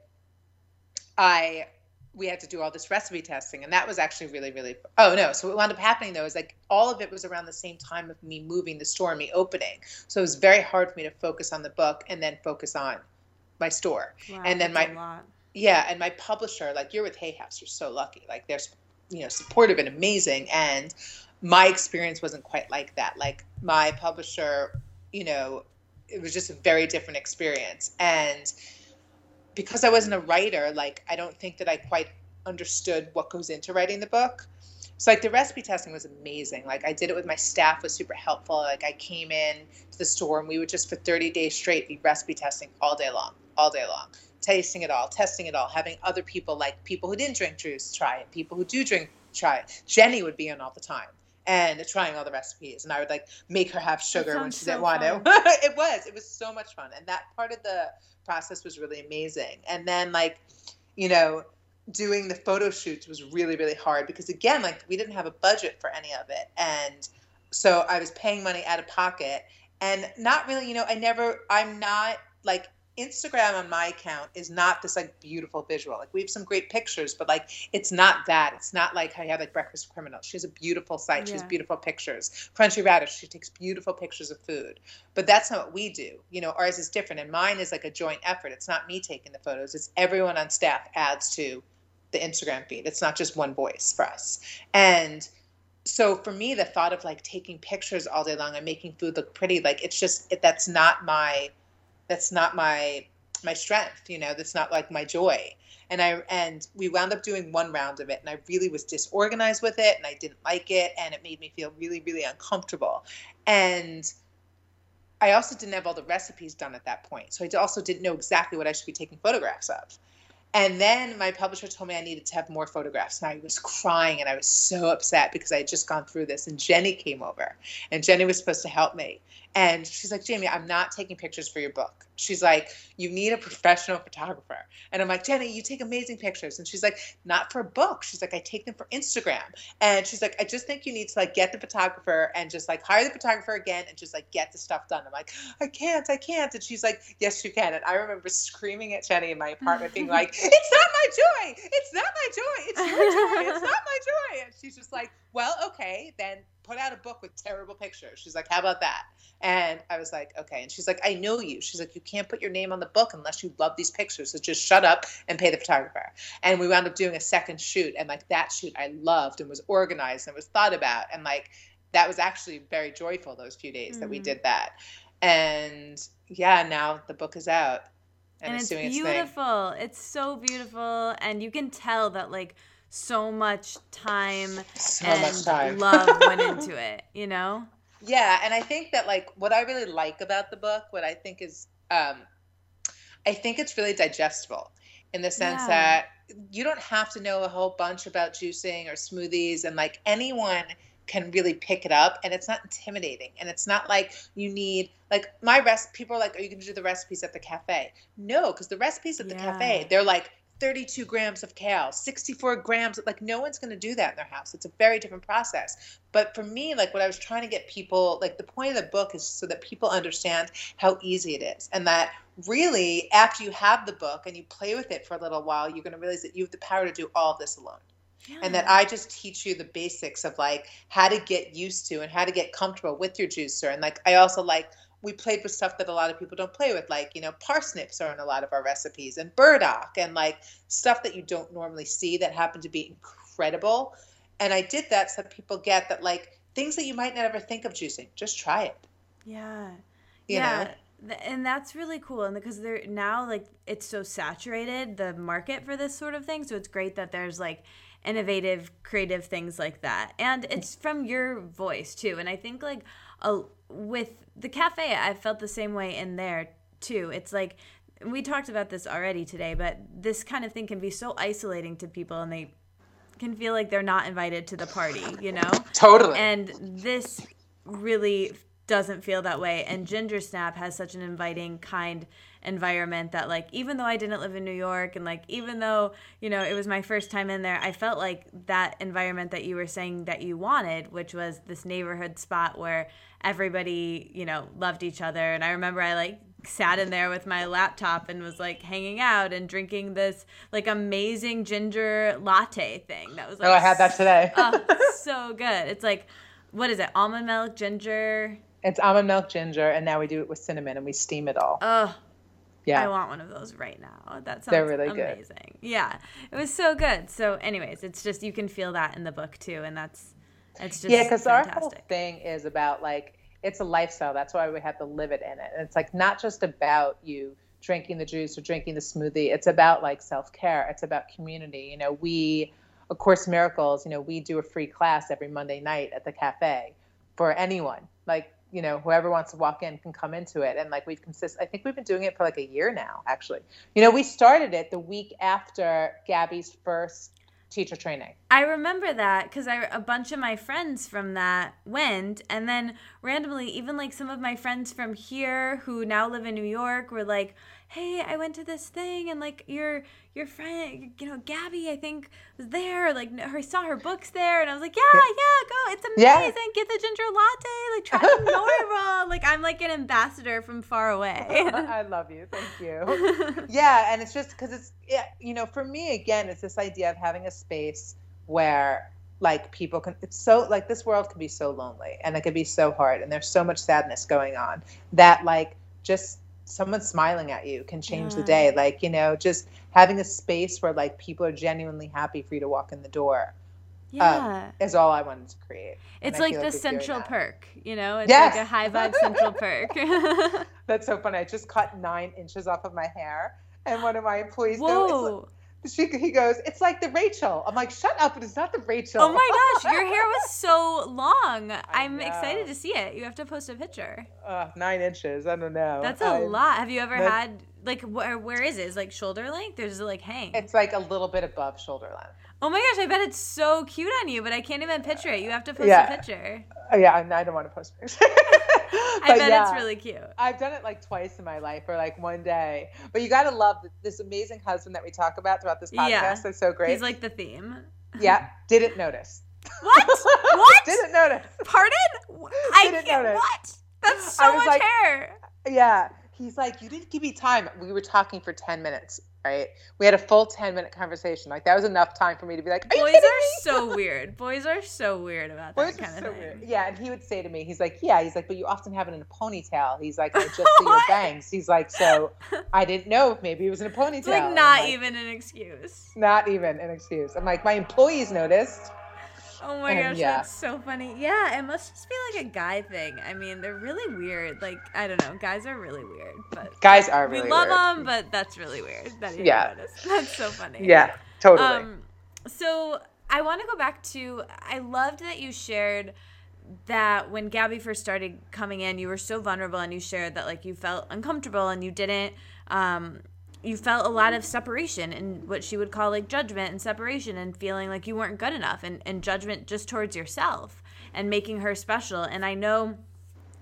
i we had to do all this recipe testing and that was actually really really oh no. So what wound up happening though is like all of it was around the same time of me moving the store and me opening. So it was very hard for me to focus on the book and then focus on my store. Wow, and then my yeah and my publisher like you're with hay house you're so lucky. Like they're you know supportive and amazing and my experience wasn't quite like that. Like my publisher you know it was just a very different experience. And because I wasn't a writer, like I don't think that I quite understood what goes into writing the book. So like the recipe testing was amazing. Like I did it with my staff was super helpful. Like I came in to the store and we would just for 30 days straight be recipe testing all day long, all day long, tasting it all, testing it all, having other people like people who didn't drink juice try it, people who do drink try it. Jenny would be in all the time and trying all the recipes and I would like make her have sugar when she so didn't want fun. to. [LAUGHS] it was. It was so much fun. And that part of the process was really amazing. And then like, you know, doing the photo shoots was really, really hard because again, like we didn't have a budget for any of it. And so I was paying money out of pocket and not really, you know, I never I'm not like Instagram on my account is not this like beautiful visual. Like we have some great pictures, but like it's not that. It's not like how you have like Breakfast with Criminals. She has a beautiful site. She has beautiful pictures. Crunchy Radish. She takes beautiful pictures of food. But that's not what we do. You know, ours is different, and mine is like a joint effort. It's not me taking the photos. It's everyone on staff adds to the Instagram feed. It's not just one voice for us. And so for me, the thought of like taking pictures all day long and making food look pretty, like it's just it, that's not my that's not my my strength you know that's not like my joy and i and we wound up doing one round of it and i really was disorganized with it and i didn't like it and it made me feel really really uncomfortable and i also didn't have all the recipes done at that point so i also didn't know exactly what i should be taking photographs of And then my publisher told me I needed to have more photographs. And I was crying and I was so upset because I had just gone through this. And Jenny came over and Jenny was supposed to help me. And she's like, Jamie, I'm not taking pictures for your book. She's like, you need a professional photographer. And I'm like, Jenny, you take amazing pictures. And she's like, not for a book. She's like, I take them for Instagram. And she's like, I just think you need to like get the photographer and just like hire the photographer again and just like get the stuff done. I'm like, I can't, I can't. And she's like, yes, you can. And I remember screaming at Jenny in my apartment, being like, [LAUGHS] it's not my joy. It's not my joy. It's your joy. It's not my joy. And she's just like, well, okay, then put out a book with terrible pictures. She's like, how about that? And I was like, okay. And she's like, I know you. She's like, you can't put your name on the book unless you love these pictures. So just shut up and pay the photographer. And we wound up doing a second shoot. And like that shoot I loved and was organized and was thought about. And like that was actually very joyful those few days mm-hmm. that we mm-hmm. did that. And yeah, now the book is out. And, and it's, it's beautiful. Its, it's so beautiful. And you can tell that like so much time so and much time. love went [LAUGHS] into it, you know? Yeah, and I think that like what I really like about the book, what I think is um I think it's really digestible in the sense yeah. that you don't have to know a whole bunch about juicing or smoothies and like anyone can really pick it up and it's not intimidating and it's not like you need like my rest people are like are you going to do the recipes at the cafe no because the recipes at the yeah. cafe they're like 32 grams of kale, 64 grams. Like, no one's going to do that in their house. It's a very different process. But for me, like, what I was trying to get people, like, the point of the book is so that people understand how easy it is. And that really, after you have the book and you play with it for a little while, you're going to realize that you have the power to do all this alone. Yeah. And that I just teach you the basics of like how to get used to and how to get comfortable with your juicer. And like, I also like we played with stuff that a lot of people don't play with, like, you know, parsnips are in a lot of our recipes and burdock and like stuff that you don't normally see that happen to be incredible. And I did that so that people get that, like, things that you might not ever think of juicing, just try it. Yeah. You yeah. Know? And that's really cool. And because they're now, like, it's so saturated, the market for this sort of thing. So it's great that there's, like, innovative, creative things like that. And mm-hmm. it's from your voice, too. And I think, like, a, with the cafe, I felt the same way in there too. It's like we talked about this already today, but this kind of thing can be so isolating to people and they can feel like they're not invited to the party, you know? Totally. And this really doesn't feel that way. And Ginger Snap has such an inviting, kind environment that, like, even though I didn't live in New York and, like, even though, you know, it was my first time in there, I felt like that environment that you were saying that you wanted, which was this neighborhood spot where everybody, you know, loved each other. And I remember I, like, sat in there with my laptop and was like hanging out and drinking this like amazing ginger latte thing that was like oh i had that today. [LAUGHS] oh, [LAUGHS] so good. It's like what is it? Almond milk ginger? It's almond milk ginger, and now we do it with cinnamon, and we steam it all. Oh, yeah. I want one of those right now. That sounds They're really amazing. Good. Yeah, it was so good. So, anyways, it's just you can feel that in the book too, and that's it's just yeah, because our whole thing is about like it's a lifestyle. That's why we have to live it in it. And it's like not just about you drinking the juice or drinking the smoothie. It's about like self care. It's about community. You know, we, of course, miracles. You know, we do a free class every Monday night at the cafe for anyone. Like you know whoever wants to walk in can come into it. And like we've consist i think we've been doing it for like a year now actually. You know we started it the week after gabby's first teacher training. I remember that because i a bunch of my friends from that went. And then randomly even like some of my friends from here who now live in new york were like hey, I went to this thing and like your your friend, you know, Gabby, I think was there. Like, I saw her books there, and I was like, yeah, yeah, go, it's amazing. Yeah. Get the ginger latte, like try the [LAUGHS] Norma. like, I'm like an ambassador from far away. [LAUGHS] I love you, thank you. [LAUGHS] yeah, and it's just because it's, yeah, you know, for me again, it's this idea of having a space where like people can it's so like this world can be so lonely and it can be so hard and there's so much sadness going on that like just someone smiling at you can change yeah. the day. Like you know just having a space where like people are genuinely happy for you to walk in the door um, yeah. um, is all i wanted to create. It's like the like central perk you know? It's yes. like a high vibe central perk. [LAUGHS] That's so funny. I just cut nine inches off of my hair and one of my employees Whoa. Goes, she, he goes, it's like the Rachel. I'm like, shut up! It is not the Rachel. Oh my gosh, your hair was [LAUGHS] so long. I'm excited to see it. You have to post a picture. Uh, nine inches. I don't know. That's a I, lot. Have you ever had like where? Where is it? Is it like shoulder length, or does it like hang? It's like a little bit above shoulder length. Oh my gosh, I bet it's so cute on you, but I can't even picture it. You have to post yeah. a picture. Uh, yeah, I don't want to post pictures. [LAUGHS] [LAUGHS] I bet yeah, it's really cute. I've done it like twice in my life, or like one day. But you got to love this amazing husband that we talk about throughout this podcast. Yeah. That's so great. He's like the theme. [LAUGHS] Yeah, didn't notice. What? [LAUGHS] What? didn't notice. Pardon? I didn't notice. What? That's so much like, hair. Yeah. He's like, you didn't give me time. We were talking for 10 minutes right? We had a full 10 minute conversation. Like that was enough time for me to be like, Boys are so [LAUGHS] weird. Boys are so weird about Boys that kind of so thing. Weird. Yeah, and he would say to me, he's like, yeah, he's like, but you often have it in a ponytail. He's like, I just see your [LAUGHS] bangs. He's like, so [LAUGHS] I didn't know if maybe it was in a ponytail. It's like not like, even an excuse. Not even an excuse. I'm like, my employees noticed. Oh my and, gosh, yeah. that's so funny. Yeah, it must just be like a guy thing. I mean, they're really weird. Like, I don't know, guys are really weird, but guys are really we love weird. them, but that's really weird. That yeah, [LAUGHS] that's so funny. Yeah, totally. Um, so I want to go back to. I loved that you shared that when Gabby first started coming in, you were so vulnerable, and you shared that like you felt uncomfortable and you didn't. Um, you felt a lot of separation and what she would call like judgment and separation and feeling like you weren't good enough and, and judgment just towards yourself and making her special. And I know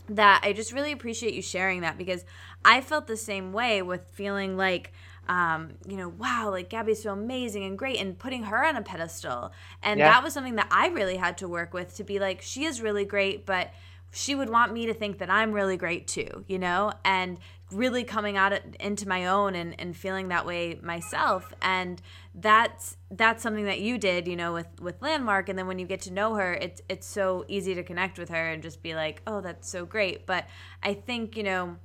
that I just really appreciate you sharing that because I felt the same way with feeling like, um, you know, wow, like Gabby's so amazing and great, and putting her on a pedestal. And yeah. that was something that I really had to work with to be like, she is really great, but she would want me to think that I'm really great too, you know? And really coming out into my own and, and feeling that way myself. And that's that's something that you did you know with with landmark. And then when you get to know her it's it's so easy to connect with her and just be like oh that's so great. But i think you know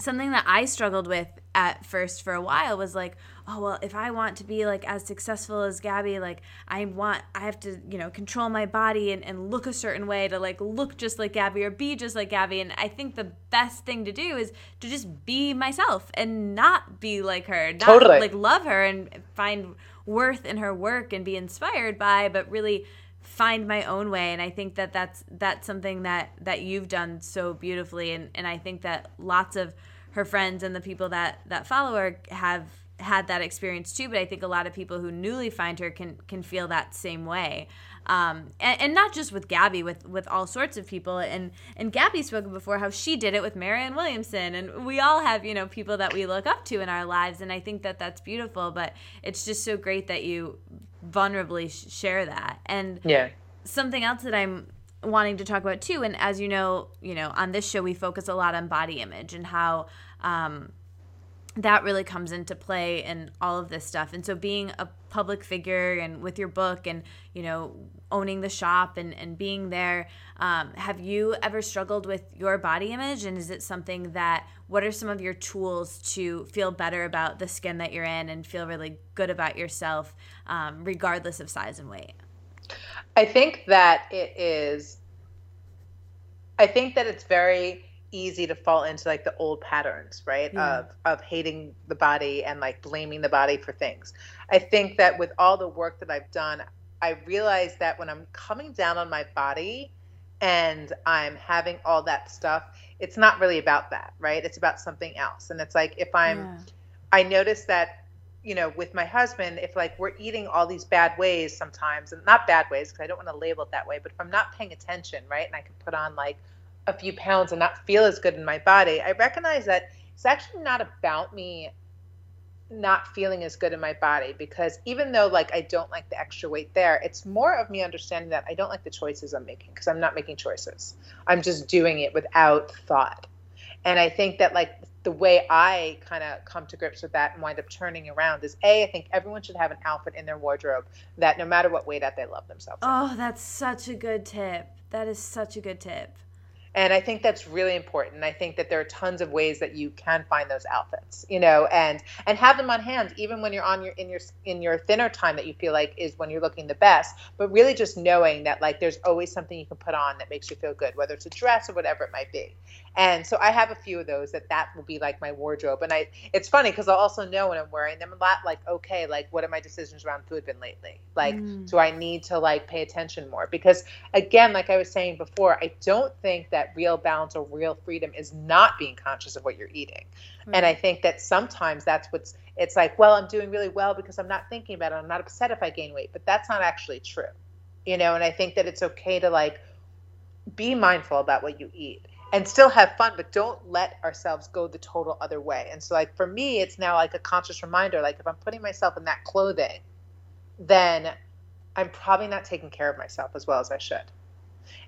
something that i struggled with at first for a while was like oh well if i want to be like as successful as gabby like i want i have to you know control my body and, and look a certain way to like look just like gabby or be just like gabby. And i think the best thing to do is to just be myself and not be like her not totally. like love her and find worth in her work and be inspired by but really find my own way. And i think that that's that's something that that you've done so beautifully. And and i think that lots of her friends and the people that that follow her have had that experience too but i think a lot of people who newly find her can can feel that same way um, and, and, not just with Gabby, with with all sorts of people. And and Gabby spoke before how she did it with Marianne Williamson, and we all have you know people that we look up to in our lives, and I think that that's beautiful. But it's just so great that you vulnerably share that. And yeah, something else that I'm wanting to talk about too, and as you know, you know on this show we focus a lot on body image and how um, that really comes into play in all of this stuff. And so being a public figure and with your book and, you know, owning the shop and, and being there, um, have you ever struggled with your body image? And is it something that, what are some of your tools to feel better about the skin that you're in and feel really good about yourself, um, regardless of size and weight? I think that it is, I think that it's very, easy to fall into like the old patterns, right? Yeah. Of of hating the body and like blaming the body for things. I think that with all the work that I've done, I realize that when I'm coming down on my body and I'm having all that stuff, it's not really about that, right? It's about something else. And it's like if I'm yeah. I notice that you know, with my husband, if like we're eating all these bad ways sometimes, and not bad ways because I don't want to label it that way, but if I'm not paying attention, right, and I can put on like a few pounds and not feel as good in my body, I recognize that it's actually not about me not feeling as good in my body because even though like I don't like the extra weight there, it's more of me understanding that I don't like the choices I'm making because I'm not making choices. I'm just doing it without thought. And I think that like the way I kind of come to grips with that and wind up turning around is a I think everyone should have an outfit in their wardrobe that no matter what weight that they love themselves. Oh, that's such a good tip. That is such a good tip and i think that's really important i think that there are tons of ways that you can find those outfits you know and and have them on hand even when you're on your in your in your thinner time that you feel like is when you're looking the best but really just knowing that like there's always something you can put on that makes you feel good whether it's a dress or whatever it might be and so i have a few of those that that will be like my wardrobe and i it's funny because i'll also know when i'm wearing them a lot like okay like what are my decisions around food been lately like mm. do i need to like pay attention more because again like i was saying before i don't think that real balance or real freedom is not being conscious of what you're eating. Mm-hmm. And I think that sometimes that's what's it's like, well, I'm doing really well because I'm not thinking about it. I'm not upset if I gain weight, but that's not actually true. You know, and I think that it's okay to like be mindful about what you eat and still have fun, but don't let ourselves go the total other way. And so like for me, it's now like a conscious reminder like if I'm putting myself in that clothing, then I'm probably not taking care of myself as well as I should.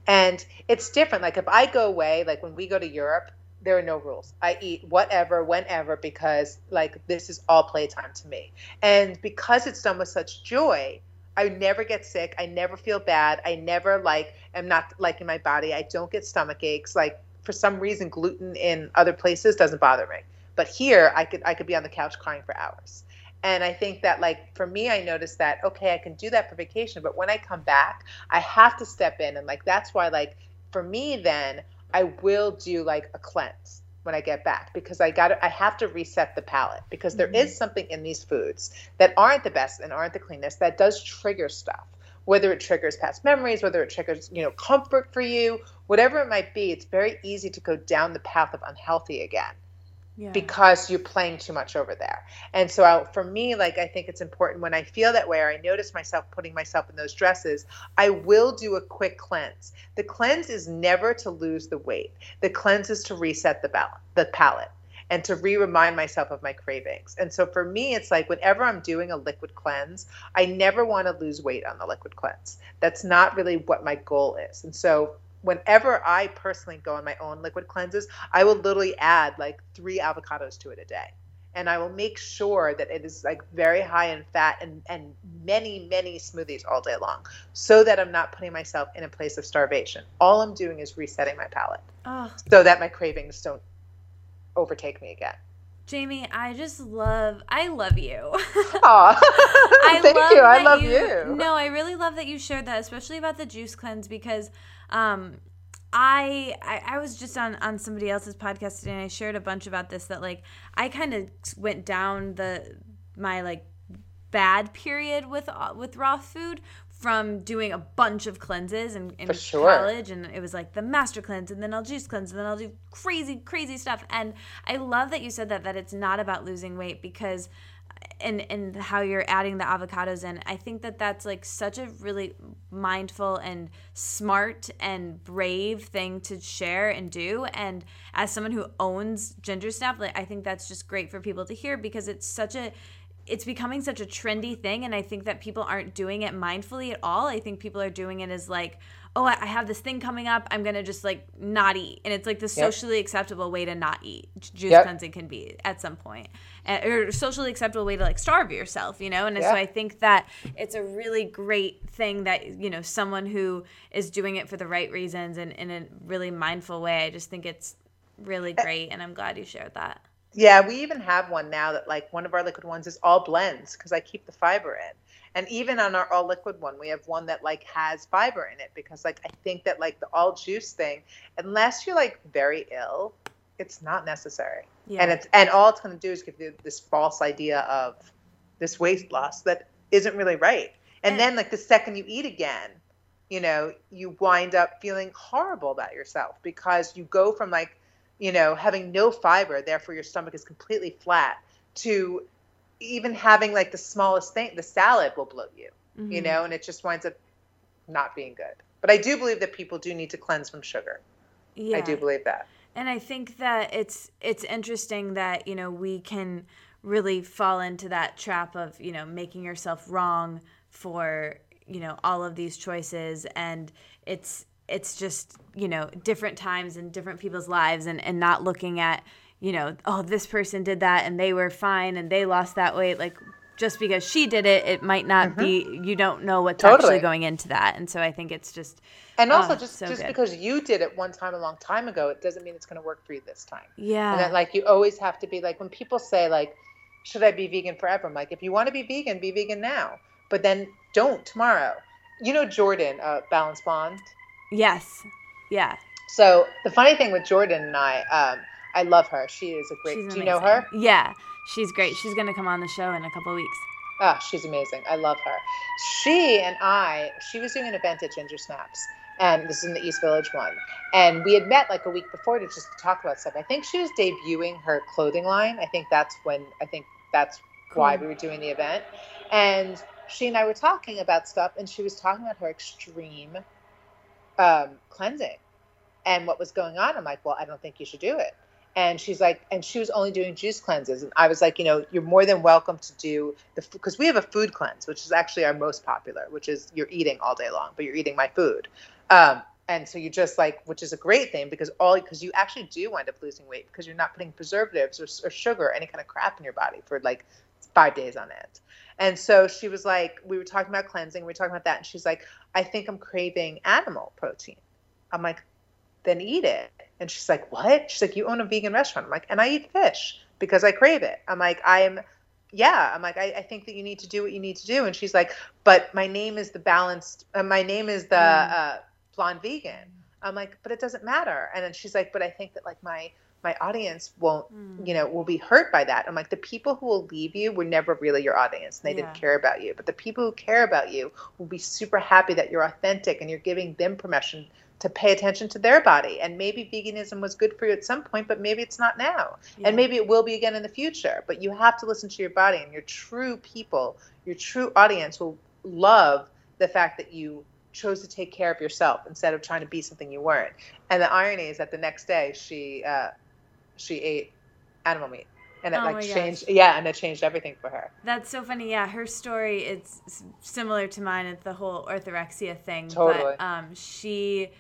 And it's different. Like if I go away, like when we go to Europe, there are no rules. I eat whatever, whenever, because like this is all playtime to me. And because it's done with such joy, I never get sick. I never feel bad. I never like am not liking my body. I don't get stomach aches. Like for some reason, gluten in other places doesn't bother me. But here, I could I could be on the couch crying for hours. And I think that, like, for me, I noticed that, okay, I can do that for vacation, but when I come back, I have to step in. And, like, that's why, like, for me, then I will do like a cleanse when I get back because I got I have to reset the palate because there mm-hmm. is something in these foods that aren't the best and aren't the cleanest that does trigger stuff whether it triggers past memories whether it triggers you know comfort for you whatever it might be it's very easy to go down the path of unhealthy again yeah. because you're playing too much over there. And so I, for me, like I think it's important when I feel that way or I notice myself putting myself in those dresses, I will do a quick cleanse. The cleanse is never to lose the weight. The cleanse is to reset the bal- the palate and to re-remind myself of my cravings. And so for me, it's like whenever I'm doing a liquid cleanse, I never want to lose weight on the liquid cleanse. That's not really what my goal is. And so whenever I personally go on my own liquid cleanses, I will literally add like three avocados to it a day. And I will make sure that it is like very high in fat and, and many, many smoothies all day long so that I'm not putting myself in a place of starvation. All I'm doing is resetting my palate oh. so that my cravings don't overtake me again. Jamie, I just love I love you. [LAUGHS] I [LAUGHS] Thank love you. I love you, you. No, I really love that you shared that, especially about the juice cleanse because um I, I, I was just on on somebody else's podcast today and I shared a bunch about this that like I kind of went down the my like bad period with uh, with raw food from doing a bunch of cleanses in, in sure. college and it was like the master cleanse and then I'll juice cleanse and then I'll do crazy crazy stuff and I love that you said that that it's not about losing weight because uh, and and how you're adding the avocados in I think that that's like such a really mindful and smart and brave thing to share and do and as someone who owns ginger snap like I think that's just great for people to hear because it's such a it's becoming such a trendy thing and i think that people aren't doing it mindfully at all. I think people are doing it as like oh i have this thing coming up i'm gonna just like not eat. And it's like the socially yep. acceptable way to not eat juice yep. cleansing can be at some point. Or socially acceptable way to like starve yourself you know? And so i think that it's a really great thing that you know someone who is doing it for the right reasons and in a really mindful way. I just think it's really great and i'm glad you shared that yeah, we even have one now that like one of our liquid ones is all blends because I keep the fiber in. And even on our all liquid one, we have one that like has fiber in it because like I think that like the all juice thing, unless you're like very ill, it's not necessary. Yeah. And it's and all it's going to do is give you this false idea of this weight loss that isn't really right. And, and then like the second you eat again, you know, you wind up feeling horrible about yourself because you go from like you know, having no fiber, therefore your stomach is completely flat, to even having like the smallest thing, the salad will bloat you, mm-hmm. you know, and it just winds up not being good. But I do believe that people do need to cleanse from sugar. Yeah. I do believe that. And I think that it's it's interesting that, you know, we can really fall into that trap of, you know, making yourself wrong for, you know, all of these choices and it's it's just you know different times and different people's lives and and not looking at you know oh this person did that and they were fine and they lost that weight like just because she did it, it might not Mm-hmm. be. You don't know what's Totally. actually going into that, and so I think it's just And also, Oh, just so just good. because you did it one time a long time ago, it doesn't mean it's going to work for you this time. yeah, And that, like, you always have to be like when people say like, "Should I be vegan forever?" I'm like, if you want to be vegan, be vegan now, but then don't tomorrow. You know Jordan, uh, Balanced Blonde. Yes, yeah. So the funny thing with Jordan and I, um, I love her. She is a great. She's do you know her? Yeah, she's great. She's gonna come on the show in a couple weeks. Ah, she's amazing. I love her. She and I, she was doing an event at Ginger Snaps, and this is in the East Village one. And we had met like a week before to just talk about stuff. I think she was debuting her clothing line. I think that's when I think that's why we were doing the event. And she and I were talking about stuff, and she was talking about her extreme um, cleansing and what was going on. I'm like, well, I don't think you should do it. And she's like, and she was only doing juice cleanses. And I was like, you know, you're more than welcome to do the, because we have a food cleanse, which is actually our most popular, which is you're eating all day long, but you're eating my food. Um, and so you just like, which is a great thing because all, because you actually do wind up losing weight because you're not putting preservatives or, or sugar, or any kind of crap in your body for like five days on end. And so she was like, we were talking about cleansing, we were talking about that. And she's like, I think I'm craving animal protein. I'm like, then eat it. And she's like, what? She's like, you own a vegan restaurant. I'm like, and I eat fish because I crave it. I'm like, I am, yeah. I'm like, I, I think that you need to do what you need to do. And she's like, but my name is the balanced, uh, my name is the Mm. uh, blonde vegan. I'm like, but it doesn't matter. And then she's like, but I think that like my, my audience won't, Mm. you know, will be hurt by that. I'm like, the people who will leave you were never really your audience. And they Yeah. didn't care about you. But the people who care about you will be super happy that you're authentic and you're giving them permission to pay attention to their body. And maybe veganism was good for you at some point, but maybe it's not now. Yeah. And maybe it will be again in the future. But you have to listen to your body and your true people, your true audience will love the fact that you chose to take care of yourself instead of trying to be something you weren't. And the irony is that the next day she uh, she ate animal meat. And it Oh like changed gosh. yeah, and it changed everything for her. That's so funny. Yeah, her story it's similar to mine. It's the whole orthorexia thing. Totally. But um, she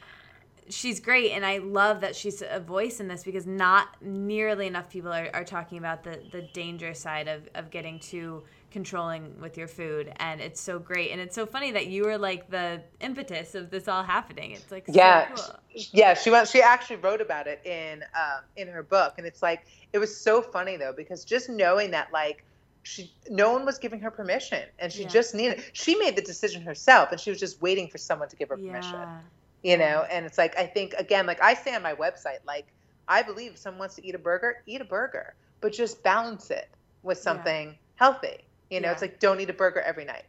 she's great, and I love that she's a voice in this because not nearly enough people are, are talking about the the danger side of of getting too controlling with your food and it's so great. And it's so funny that you were like the impetus of this all happening. It's like yeah. so cool. yeah she went she actually wrote about it in um, in her book. And it's like it was so funny though because just knowing that like she no one was giving her permission and she Yeah. just needed she made the decision herself and she was just waiting for someone to give her permission. Yeah. You know? And it's like i think again like i say on my website like i believe if someone wants to eat a burger eat a burger but just balance it with Yeah. something healthy you know it's like don't eat a burger every night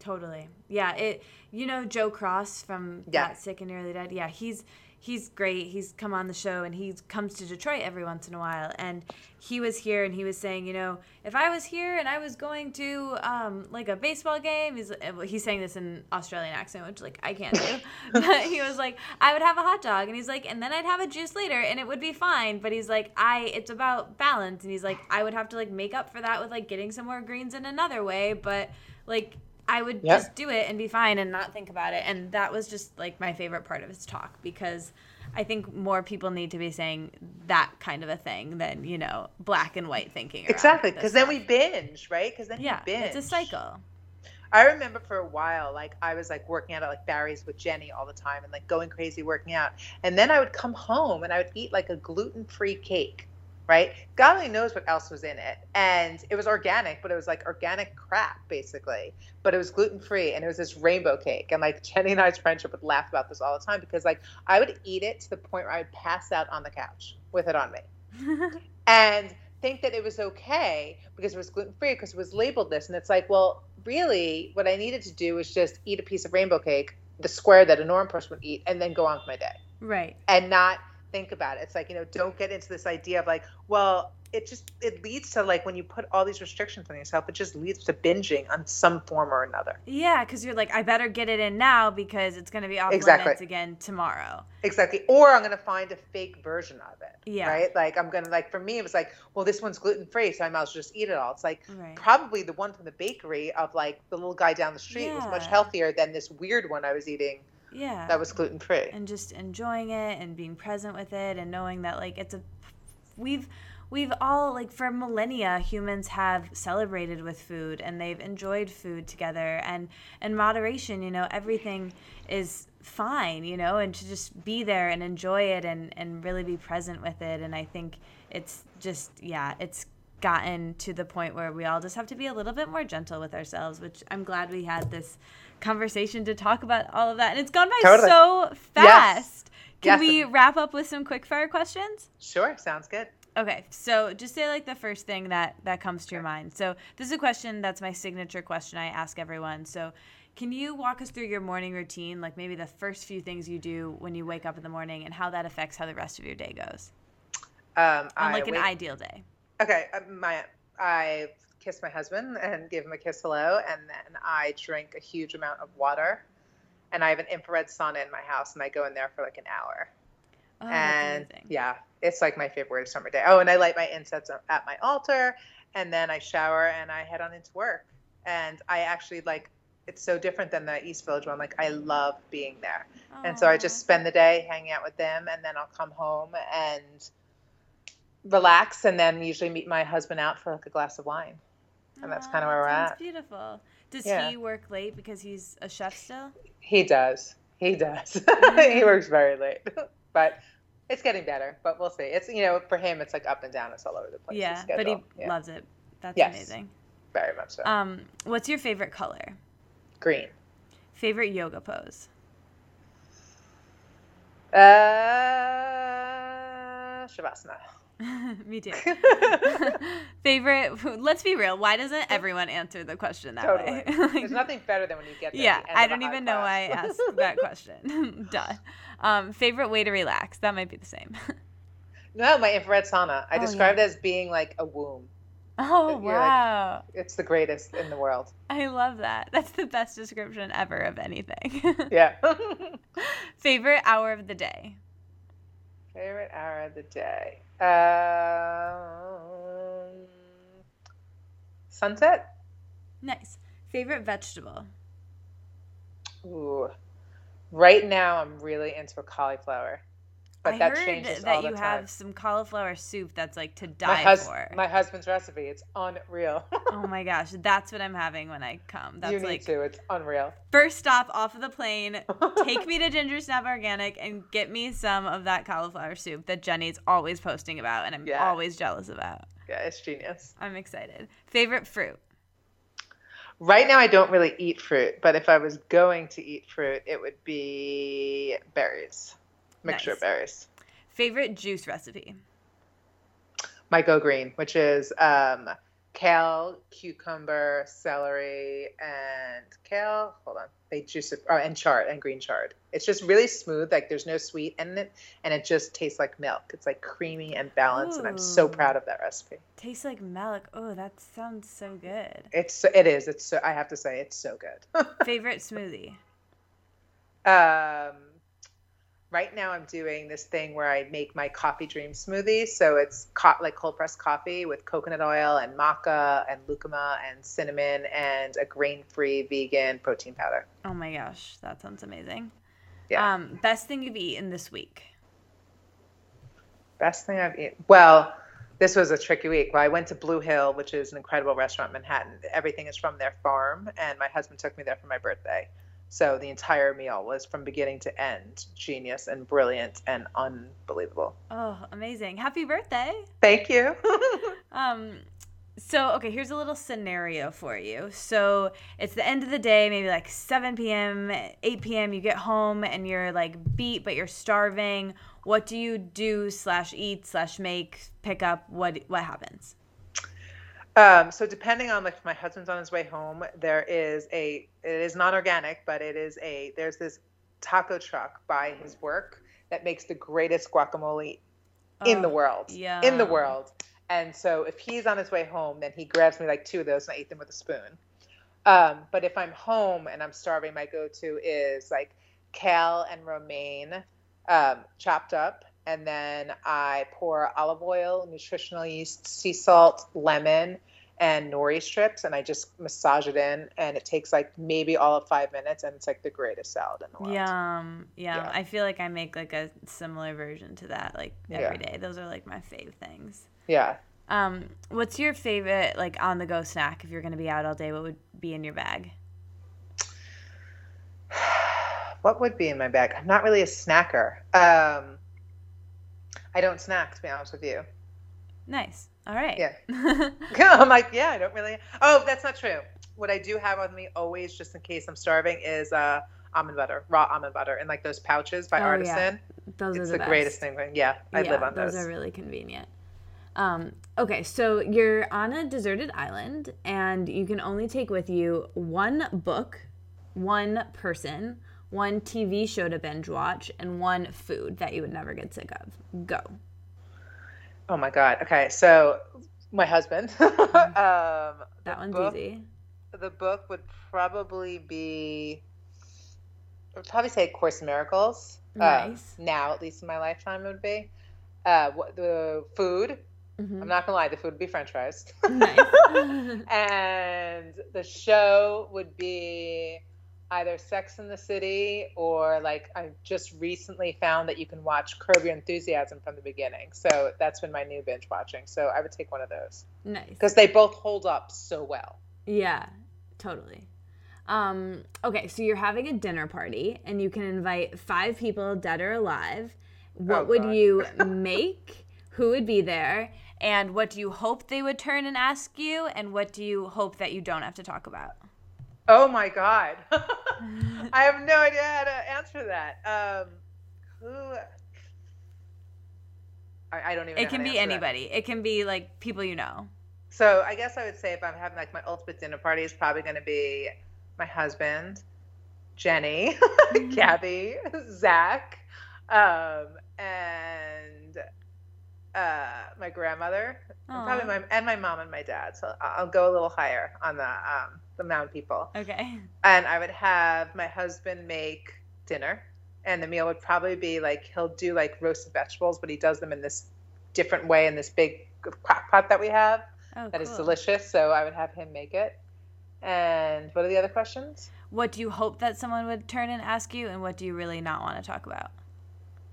Totally. Yeah. It. You know Joe Cross from Yeah. Fat Sick and Nearly Dead. Yeah. He's he's great. He's come on the show and he comes to Detroit every once in a while. And he was here and he was saying, you know, if I was here and I was going to um, like a baseball game, he's he's saying this in Australian accent, which like I can't do. [LAUGHS] [LAUGHS] but he was like, I would have a hot dog and he's like, and then I'd have a juice later and it would be fine. But he's like, I it's about balance and he's like, I would have to like make up for that with like getting some more greens in another way, but like I would Yep. just do it and be fine and not think about it. And that was just like my favorite part of his talk because I think more people need to be saying that kind of a thing than, you know, black and white thinking. exactly because then we binge right because then Yeah, you binge it's a cycle. I remember for a while, like I was like working out at like Barry's with Jenny all the time and like going crazy working out. And then I would come home and I would eat like a gluten free cake, right? God only knows what else was in it. And it was organic, but it was like organic crap basically. But it was gluten free and it was this rainbow cake. And like Jenny and I's friendship would laugh about this all the time because like I would eat it to the point where I would pass out on the couch with it on me [LAUGHS] and think that it was okay because it was gluten free because it was labeled this. And it's like, well, really, what I needed to do was just eat a piece of rainbow cake, the square that a normal person would eat, and then go on with my day right. and not think about it. It's like, you know, don't get into this idea of like, well, it just it leads to like when you put all these restrictions on yourself, it just leads to binging on some form or another. Yeah, because you're like, I better get it in now because it's going to be off Exactly. limits again tomorrow. Exactly. Or I'm gonna find a fake version of it. Yeah. Right? Like I'm gonna like for me it was like, well, this one's gluten free, so I might as well just eat it all. It's like Right. probably the one from the bakery of like the little guy down the street was much healthier than this weird one I was eating Yeah. that was gluten free. and just enjoying it and being present with it and knowing that like it's a we've we've all like for millennia humans have celebrated with food and they've enjoyed food together and in moderation you know everything is fine you know and to just be there and enjoy it and and really be present with it and i think it's just yeah it's gotten to the point where we all just have to be a little bit more gentle with ourselves which i'm glad we had this conversation to talk about all of that and it's gone by totally. so fast yes. can yes. we wrap up with some quick fire questions sure sounds good Okay, so just say like the first thing that that comes to your mind. So this is a question that's my signature question I ask everyone. So can you walk us through your morning routine, like maybe the first few things you do when you wake up in the morning, and how that affects how the rest of your day goes? Um, On like I an wake- ideal day. Okay, uh, my I kiss my husband and give him a kiss hello, and then I drink a huge amount of water, and I have an infrared sauna in my house, and I go in there for like an hour. Oh, and yeah, it's like my favorite summer day. Oh, and I light my incense at my altar, and then I shower and I head on into work. And I actually like it's so different than the East Village one. Like I love being there, Aww. and so I just spend the day hanging out with them, and then I'll come home and relax, and then usually meet my husband out for like a glass of wine, and that's kind of where we're at. Beautiful. Does yeah. he work late because he's a chef still? He does. He does. [LAUGHS] he works very late, [LAUGHS] but it's getting better, but we'll see. It's you know for him, it's like up and down. It's all over the place. Yeah, but he yeah. loves it. That's yes, amazing. Very much so. Um, what's your favorite color? Green. Favorite yoga pose? Uh, shavasana. [LAUGHS] Me too. [LAUGHS] Favorite? [LAUGHS] Let's be real. Why doesn't everyone answer the question that totally. way? There's nothing better than when you get. yeah, I don't even know why I asked that question. Duh. Um, favorite way to relax? That might be the same. no, my infrared sauna. I oh, described yeah. it as being like a womb. Oh wow! Like, it's the greatest in the world. I love that. That's the best description ever of anything. yeah. favorite hour of the day. Favorite hour of the day. Um, sunset. Nice. Favorite vegetable. Ooh, right now I'm really into a cauliflower. But I that heard changes that you have some cauliflower soup that's like to die my hus- for. My husband's recipe. It's unreal. oh my gosh, that's what I'm having when I come. That's you need like to. It's unreal. First stop off of the plane, take [LAUGHS] me to Ginger Snap Organic and get me some of that cauliflower soup that Jenny's always posting about and I'm yeah. always jealous about. Yeah, it's genius. I'm excited. Favorite fruit. Right now, I don't really eat fruit, but if I was going to eat fruit, it would be berries mixture nice. of berries. Favorite juice recipe? My Go Green, which is um, kale, cucumber, celery, and kale. Hold on, they juice it, oh, and chard and green chard. It's just really smooth. Like there's no sweet in it, and it just tastes like milk. It's like creamy and balanced, Ooh. and I'm so proud of that recipe. Tastes like milk. Oh, that sounds so good. It's it is. It's so I have to say it's so good. [LAUGHS] Favorite smoothie? Um right now I'm doing this thing where I make my coffee dream smoothie. So it's co- like cold pressed coffee with coconut oil and maca and lucuma and cinnamon and a grain free vegan protein powder. Oh my gosh, that sounds amazing. Yeah. Um, best thing you've eaten this week? Best thing I've eaten. Well, this was a tricky week. Well, I went to Blue Hill, which is an incredible restaurant in Manhattan. Everything is from their farm, and my husband took me there for my birthday. So the entire meal was from beginning to end genius and brilliant and unbelievable. Oh, amazing. Happy birthday. Thank you. [LAUGHS] um so okay, here's a little scenario for you. So it's the end of the day, maybe like 7 p.m., 8 p.m. You get home and you're like beat, but you're starving. What do you do slash eat slash make pick up? What what happens? Um, so depending on like my husband's on his way home, there is a it is not organic, but it is a there's this taco truck by his work that makes the greatest guacamole oh, in the world. Yeah. In the world. And so if he's on his way home, then he grabs me like two of those and I eat them with a spoon. Um, but if I'm home and I'm starving, my go-to is like kale and romaine um, chopped up and then I pour olive oil, nutritional yeast, sea salt, lemon, and nori strips, and I just massage it in, and it takes like maybe all of five minutes, and it's like the greatest salad in the world. Yum, yum. Yeah. I feel like I make like a similar version to that like every yeah. day. Those are like my fave things. Yeah. Um, what's your favorite like on the go snack if you're gonna be out all day? What would be in your bag? [SIGHS] what would be in my bag? I'm not really a snacker. Um, I don't snack, to be honest with you. Nice. All right. Yeah. [LAUGHS] [LAUGHS] I'm like, yeah, I don't really. Oh, that's not true. What I do have with me always, just in case I'm starving, is uh, almond butter, raw almond butter, in like those pouches by oh, Artisana. Yeah. Those it's are the, the greatest thing. Yeah, I yeah, live on those. Those are really convenient. Um, okay, so you're on a deserted island, and you can only take with you one book, one person, one TV show to binge watch, and one food that you would never get sick of. Go. Oh my god. Okay, so my husband. [LAUGHS] um, that one's book, easy. The book would probably be. I would probably say Course in Miracles. Um, nice. now, at least in my lifetime, it would be. Uh, what, the food. Mm-hmm. I'm not gonna lie, the food would be French fries. Nice. [LAUGHS] and the show would be either Sex in the City or like I just recently found that you can watch Curb Your Enthusiasm from the beginning. So that's been my new binge watching. So I would take one of those. Nice. Because they both hold up so well. Yeah, totally. Um, okay, so you're having a dinner party and you can invite five people, dead or alive. What oh, would you [LAUGHS] make? Who would be there? And what do you hope they would turn and ask you? And what do you hope that you don't have to talk about? Oh my god, [LAUGHS] I have no idea how to answer that. Um, who? I, I don't even. It can be anybody. That. It can be like people you know. So I guess I would say if I'm having like my ultimate dinner party is probably going to be my husband, Jenny, mm-hmm. [LAUGHS] Gabby, Zach, um, and uh, my grandmother, and probably my and my mom and my dad. So I'll go a little higher on the um, the mound people. Okay. And I would have my husband make dinner, and the meal would probably be like he'll do like roasted vegetables, but he does them in this different way in this big crock pot that we have. Oh, that cool. is delicious. So I would have him make it. And what are the other questions? What do you hope that someone would turn and ask you, and what do you really not want to talk about?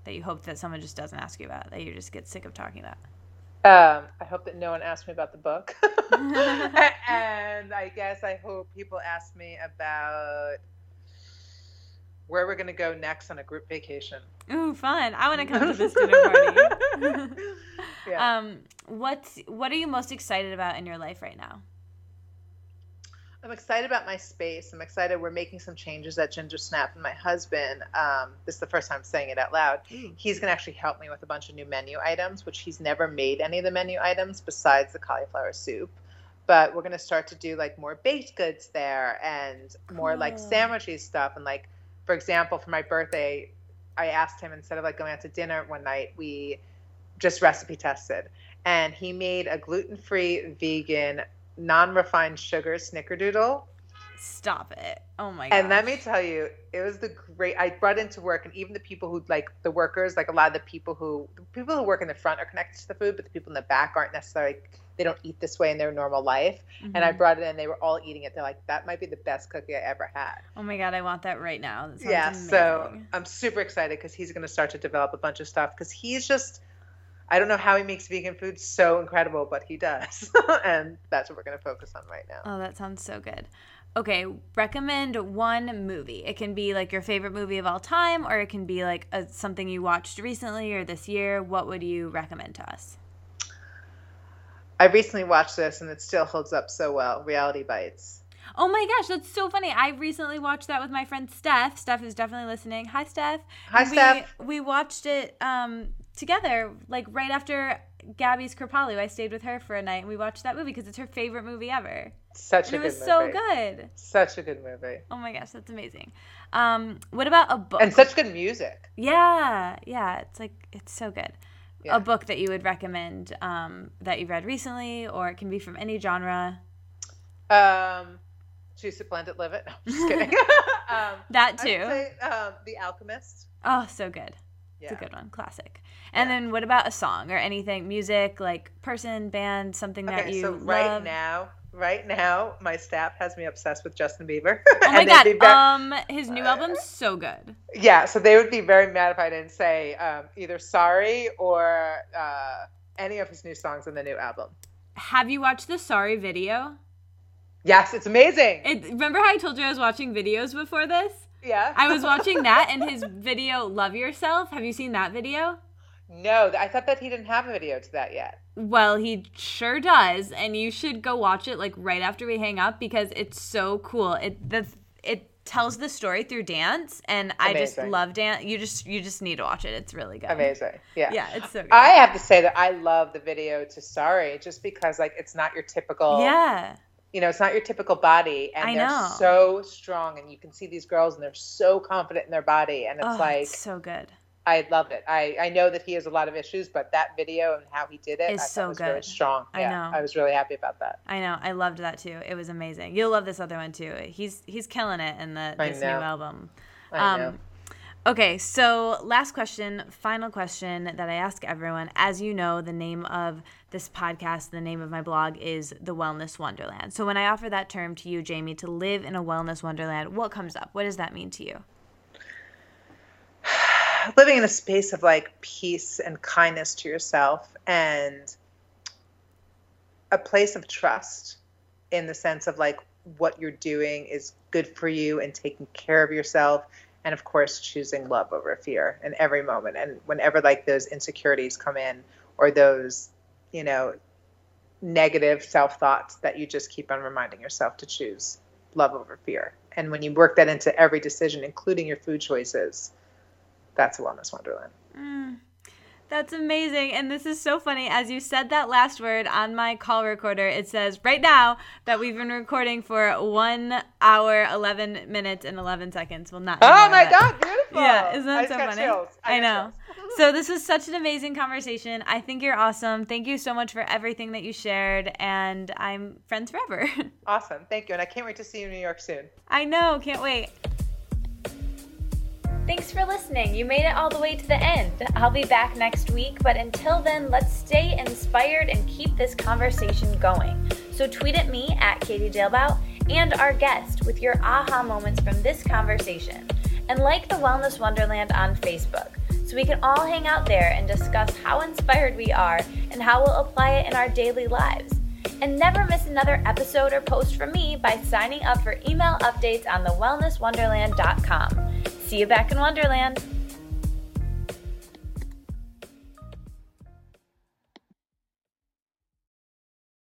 That you hope that someone just doesn't ask you about, that you just get sick of talking about? Um, I hope that no one asked me about the book. [LAUGHS] [LAUGHS] and I guess I hope people ask me about where we're going to go next on a group vacation. Ooh, fun. I want to come to this [LAUGHS] dinner party. yeah. Um, what's, what are you most excited about in your life right now? I'm excited about my space. I'm excited we're making some changes at Ginger Snap. And my husband, um, this is the first time I'm saying it out loud, mm. he's going to actually help me with a bunch of new menu items, which he's never made any of the menu items besides the cauliflower soup. But we're going to start to do like more baked goods there and more cool. like sandwichy stuff. And like, for example, for my birthday, I asked him instead of like going out to dinner one night, we just recipe tested. And he made a gluten free vegan non-refined sugar snickerdoodle. Stop it. Oh my god. And let me tell you, it was the great I brought into work and even the people who like the workers, like a lot of the people who the people who work in the front are connected to the food, but the people in the back aren't necessarily they don't eat this way in their normal life. Mm-hmm. And I mm-hmm. brought it in, they were all eating it. They're like, that might be the best cookie I ever had. Oh my god, I want that right now. That yeah, amazing. so I'm super excited because he's going to start to develop a bunch of stuff because he's just I don't know how he makes vegan food so incredible, but he does. [LAUGHS] and that's what we're going to focus on right now. Oh, that sounds so good. Okay, recommend one movie. It can be like your favorite movie of all time, or it can be like a, something you watched recently or this year. What would you recommend to us? I recently watched this and it still holds up so well Reality Bites. Oh my gosh, that's so funny. I recently watched that with my friend Steph. Steph is definitely listening. Hi, Steph. Hi, we, Steph. We watched it um, together, like right after Gabby's Kripalu. I stayed with her for a night and we watched that movie because it's her favorite movie ever. Such and a it was good so good. Such a good movie. Oh my gosh, that's amazing. Um, what about a book? And such good music. Yeah, yeah, it's like it's so good. Yeah. A book that you would recommend um, that you've read recently, or it can be from any genre. Um, Choose it, blend it, live it. [LAUGHS] No, I'm just kidding. [LAUGHS] [LAUGHS] um, that too. Say, um, the Alchemist. Oh, so good. It's a good one. Classic. And yeah. then what about a song or anything? Music, like person, band, something that you so right love? now, right now, my staff has me obsessed with Justin Bieber. Oh [LAUGHS] my god, very, um, his new uh, album's so good. Yeah, so they would be very mad if I didn't say um, either "Sorry" or uh, any of his new songs in the new album. Have you watched the "Sorry" video? Yes, it's amazing. It, remember how I told you I was watching videos before this? Yeah. I was watching that and his video "Love Yourself." Have you seen that video? No, I thought that he didn't have a video to that yet. Well, he sure does, and you should go watch it like right after we hang up because it's so cool. It the it tells the story through dance, and Amazing. I just love dance. You just you just need to watch it. It's really good. Amazing. Yeah. Yeah, it's so good. I have to say that I love the video to Sorry just because like it's not your typical Yeah. You know, it's not your typical body and I they're know. so strong and you can see these girls and they're so confident in their body and it's oh, like it's so good. I loved it. I, I know that he has a lot of issues, but that video and how he did it is so was good. Really strong. I yeah, know. I was really happy about that. I know. I loved that too. It was amazing. You'll love this other one too. He's he's killing it in the this new album. I um, know. Okay, so last question, final question that I ask everyone. As you know, the name of this podcast, the name of my blog is The Wellness Wonderland. So when I offer that term to you, Jamie, to live in a wellness wonderland, what comes up? What does that mean to you? [SIGHS] living in a space of like peace and kindness to yourself and a place of trust in the sense of like what you're doing is good for you and taking care of yourself and of course choosing love over fear in every moment. And whenever like those insecurities come in or those you know negative self thoughts that you just keep on reminding yourself to choose love over fear. And when you work that into every decision including your food choices that's a wellness wonderland. Mm, that's amazing. And this is so funny. As you said that last word on my call recorder, it says right now that we've been recording for one hour, 11 minutes, and 11 seconds. Well, not. Oh my God, beautiful. Yeah, isn't that so funny? I, I know. [LAUGHS] so this was such an amazing conversation. I think you're awesome. Thank you so much for everything that you shared. And I'm friends forever. [LAUGHS] awesome. Thank you. And I can't wait to see you in New York soon. I know. Can't wait. Thanks for listening. You made it all the way to the end. I'll be back next week, but until then, let's stay inspired and keep this conversation going. So tweet at me at Katie Dalebout and our guest with your aha moments from this conversation. And like the Wellness Wonderland on Facebook so we can all hang out there and discuss how inspired we are and how we'll apply it in our daily lives. And never miss another episode or post from me by signing up for email updates on thewellnesswonderland.com. See you back in Wonderland.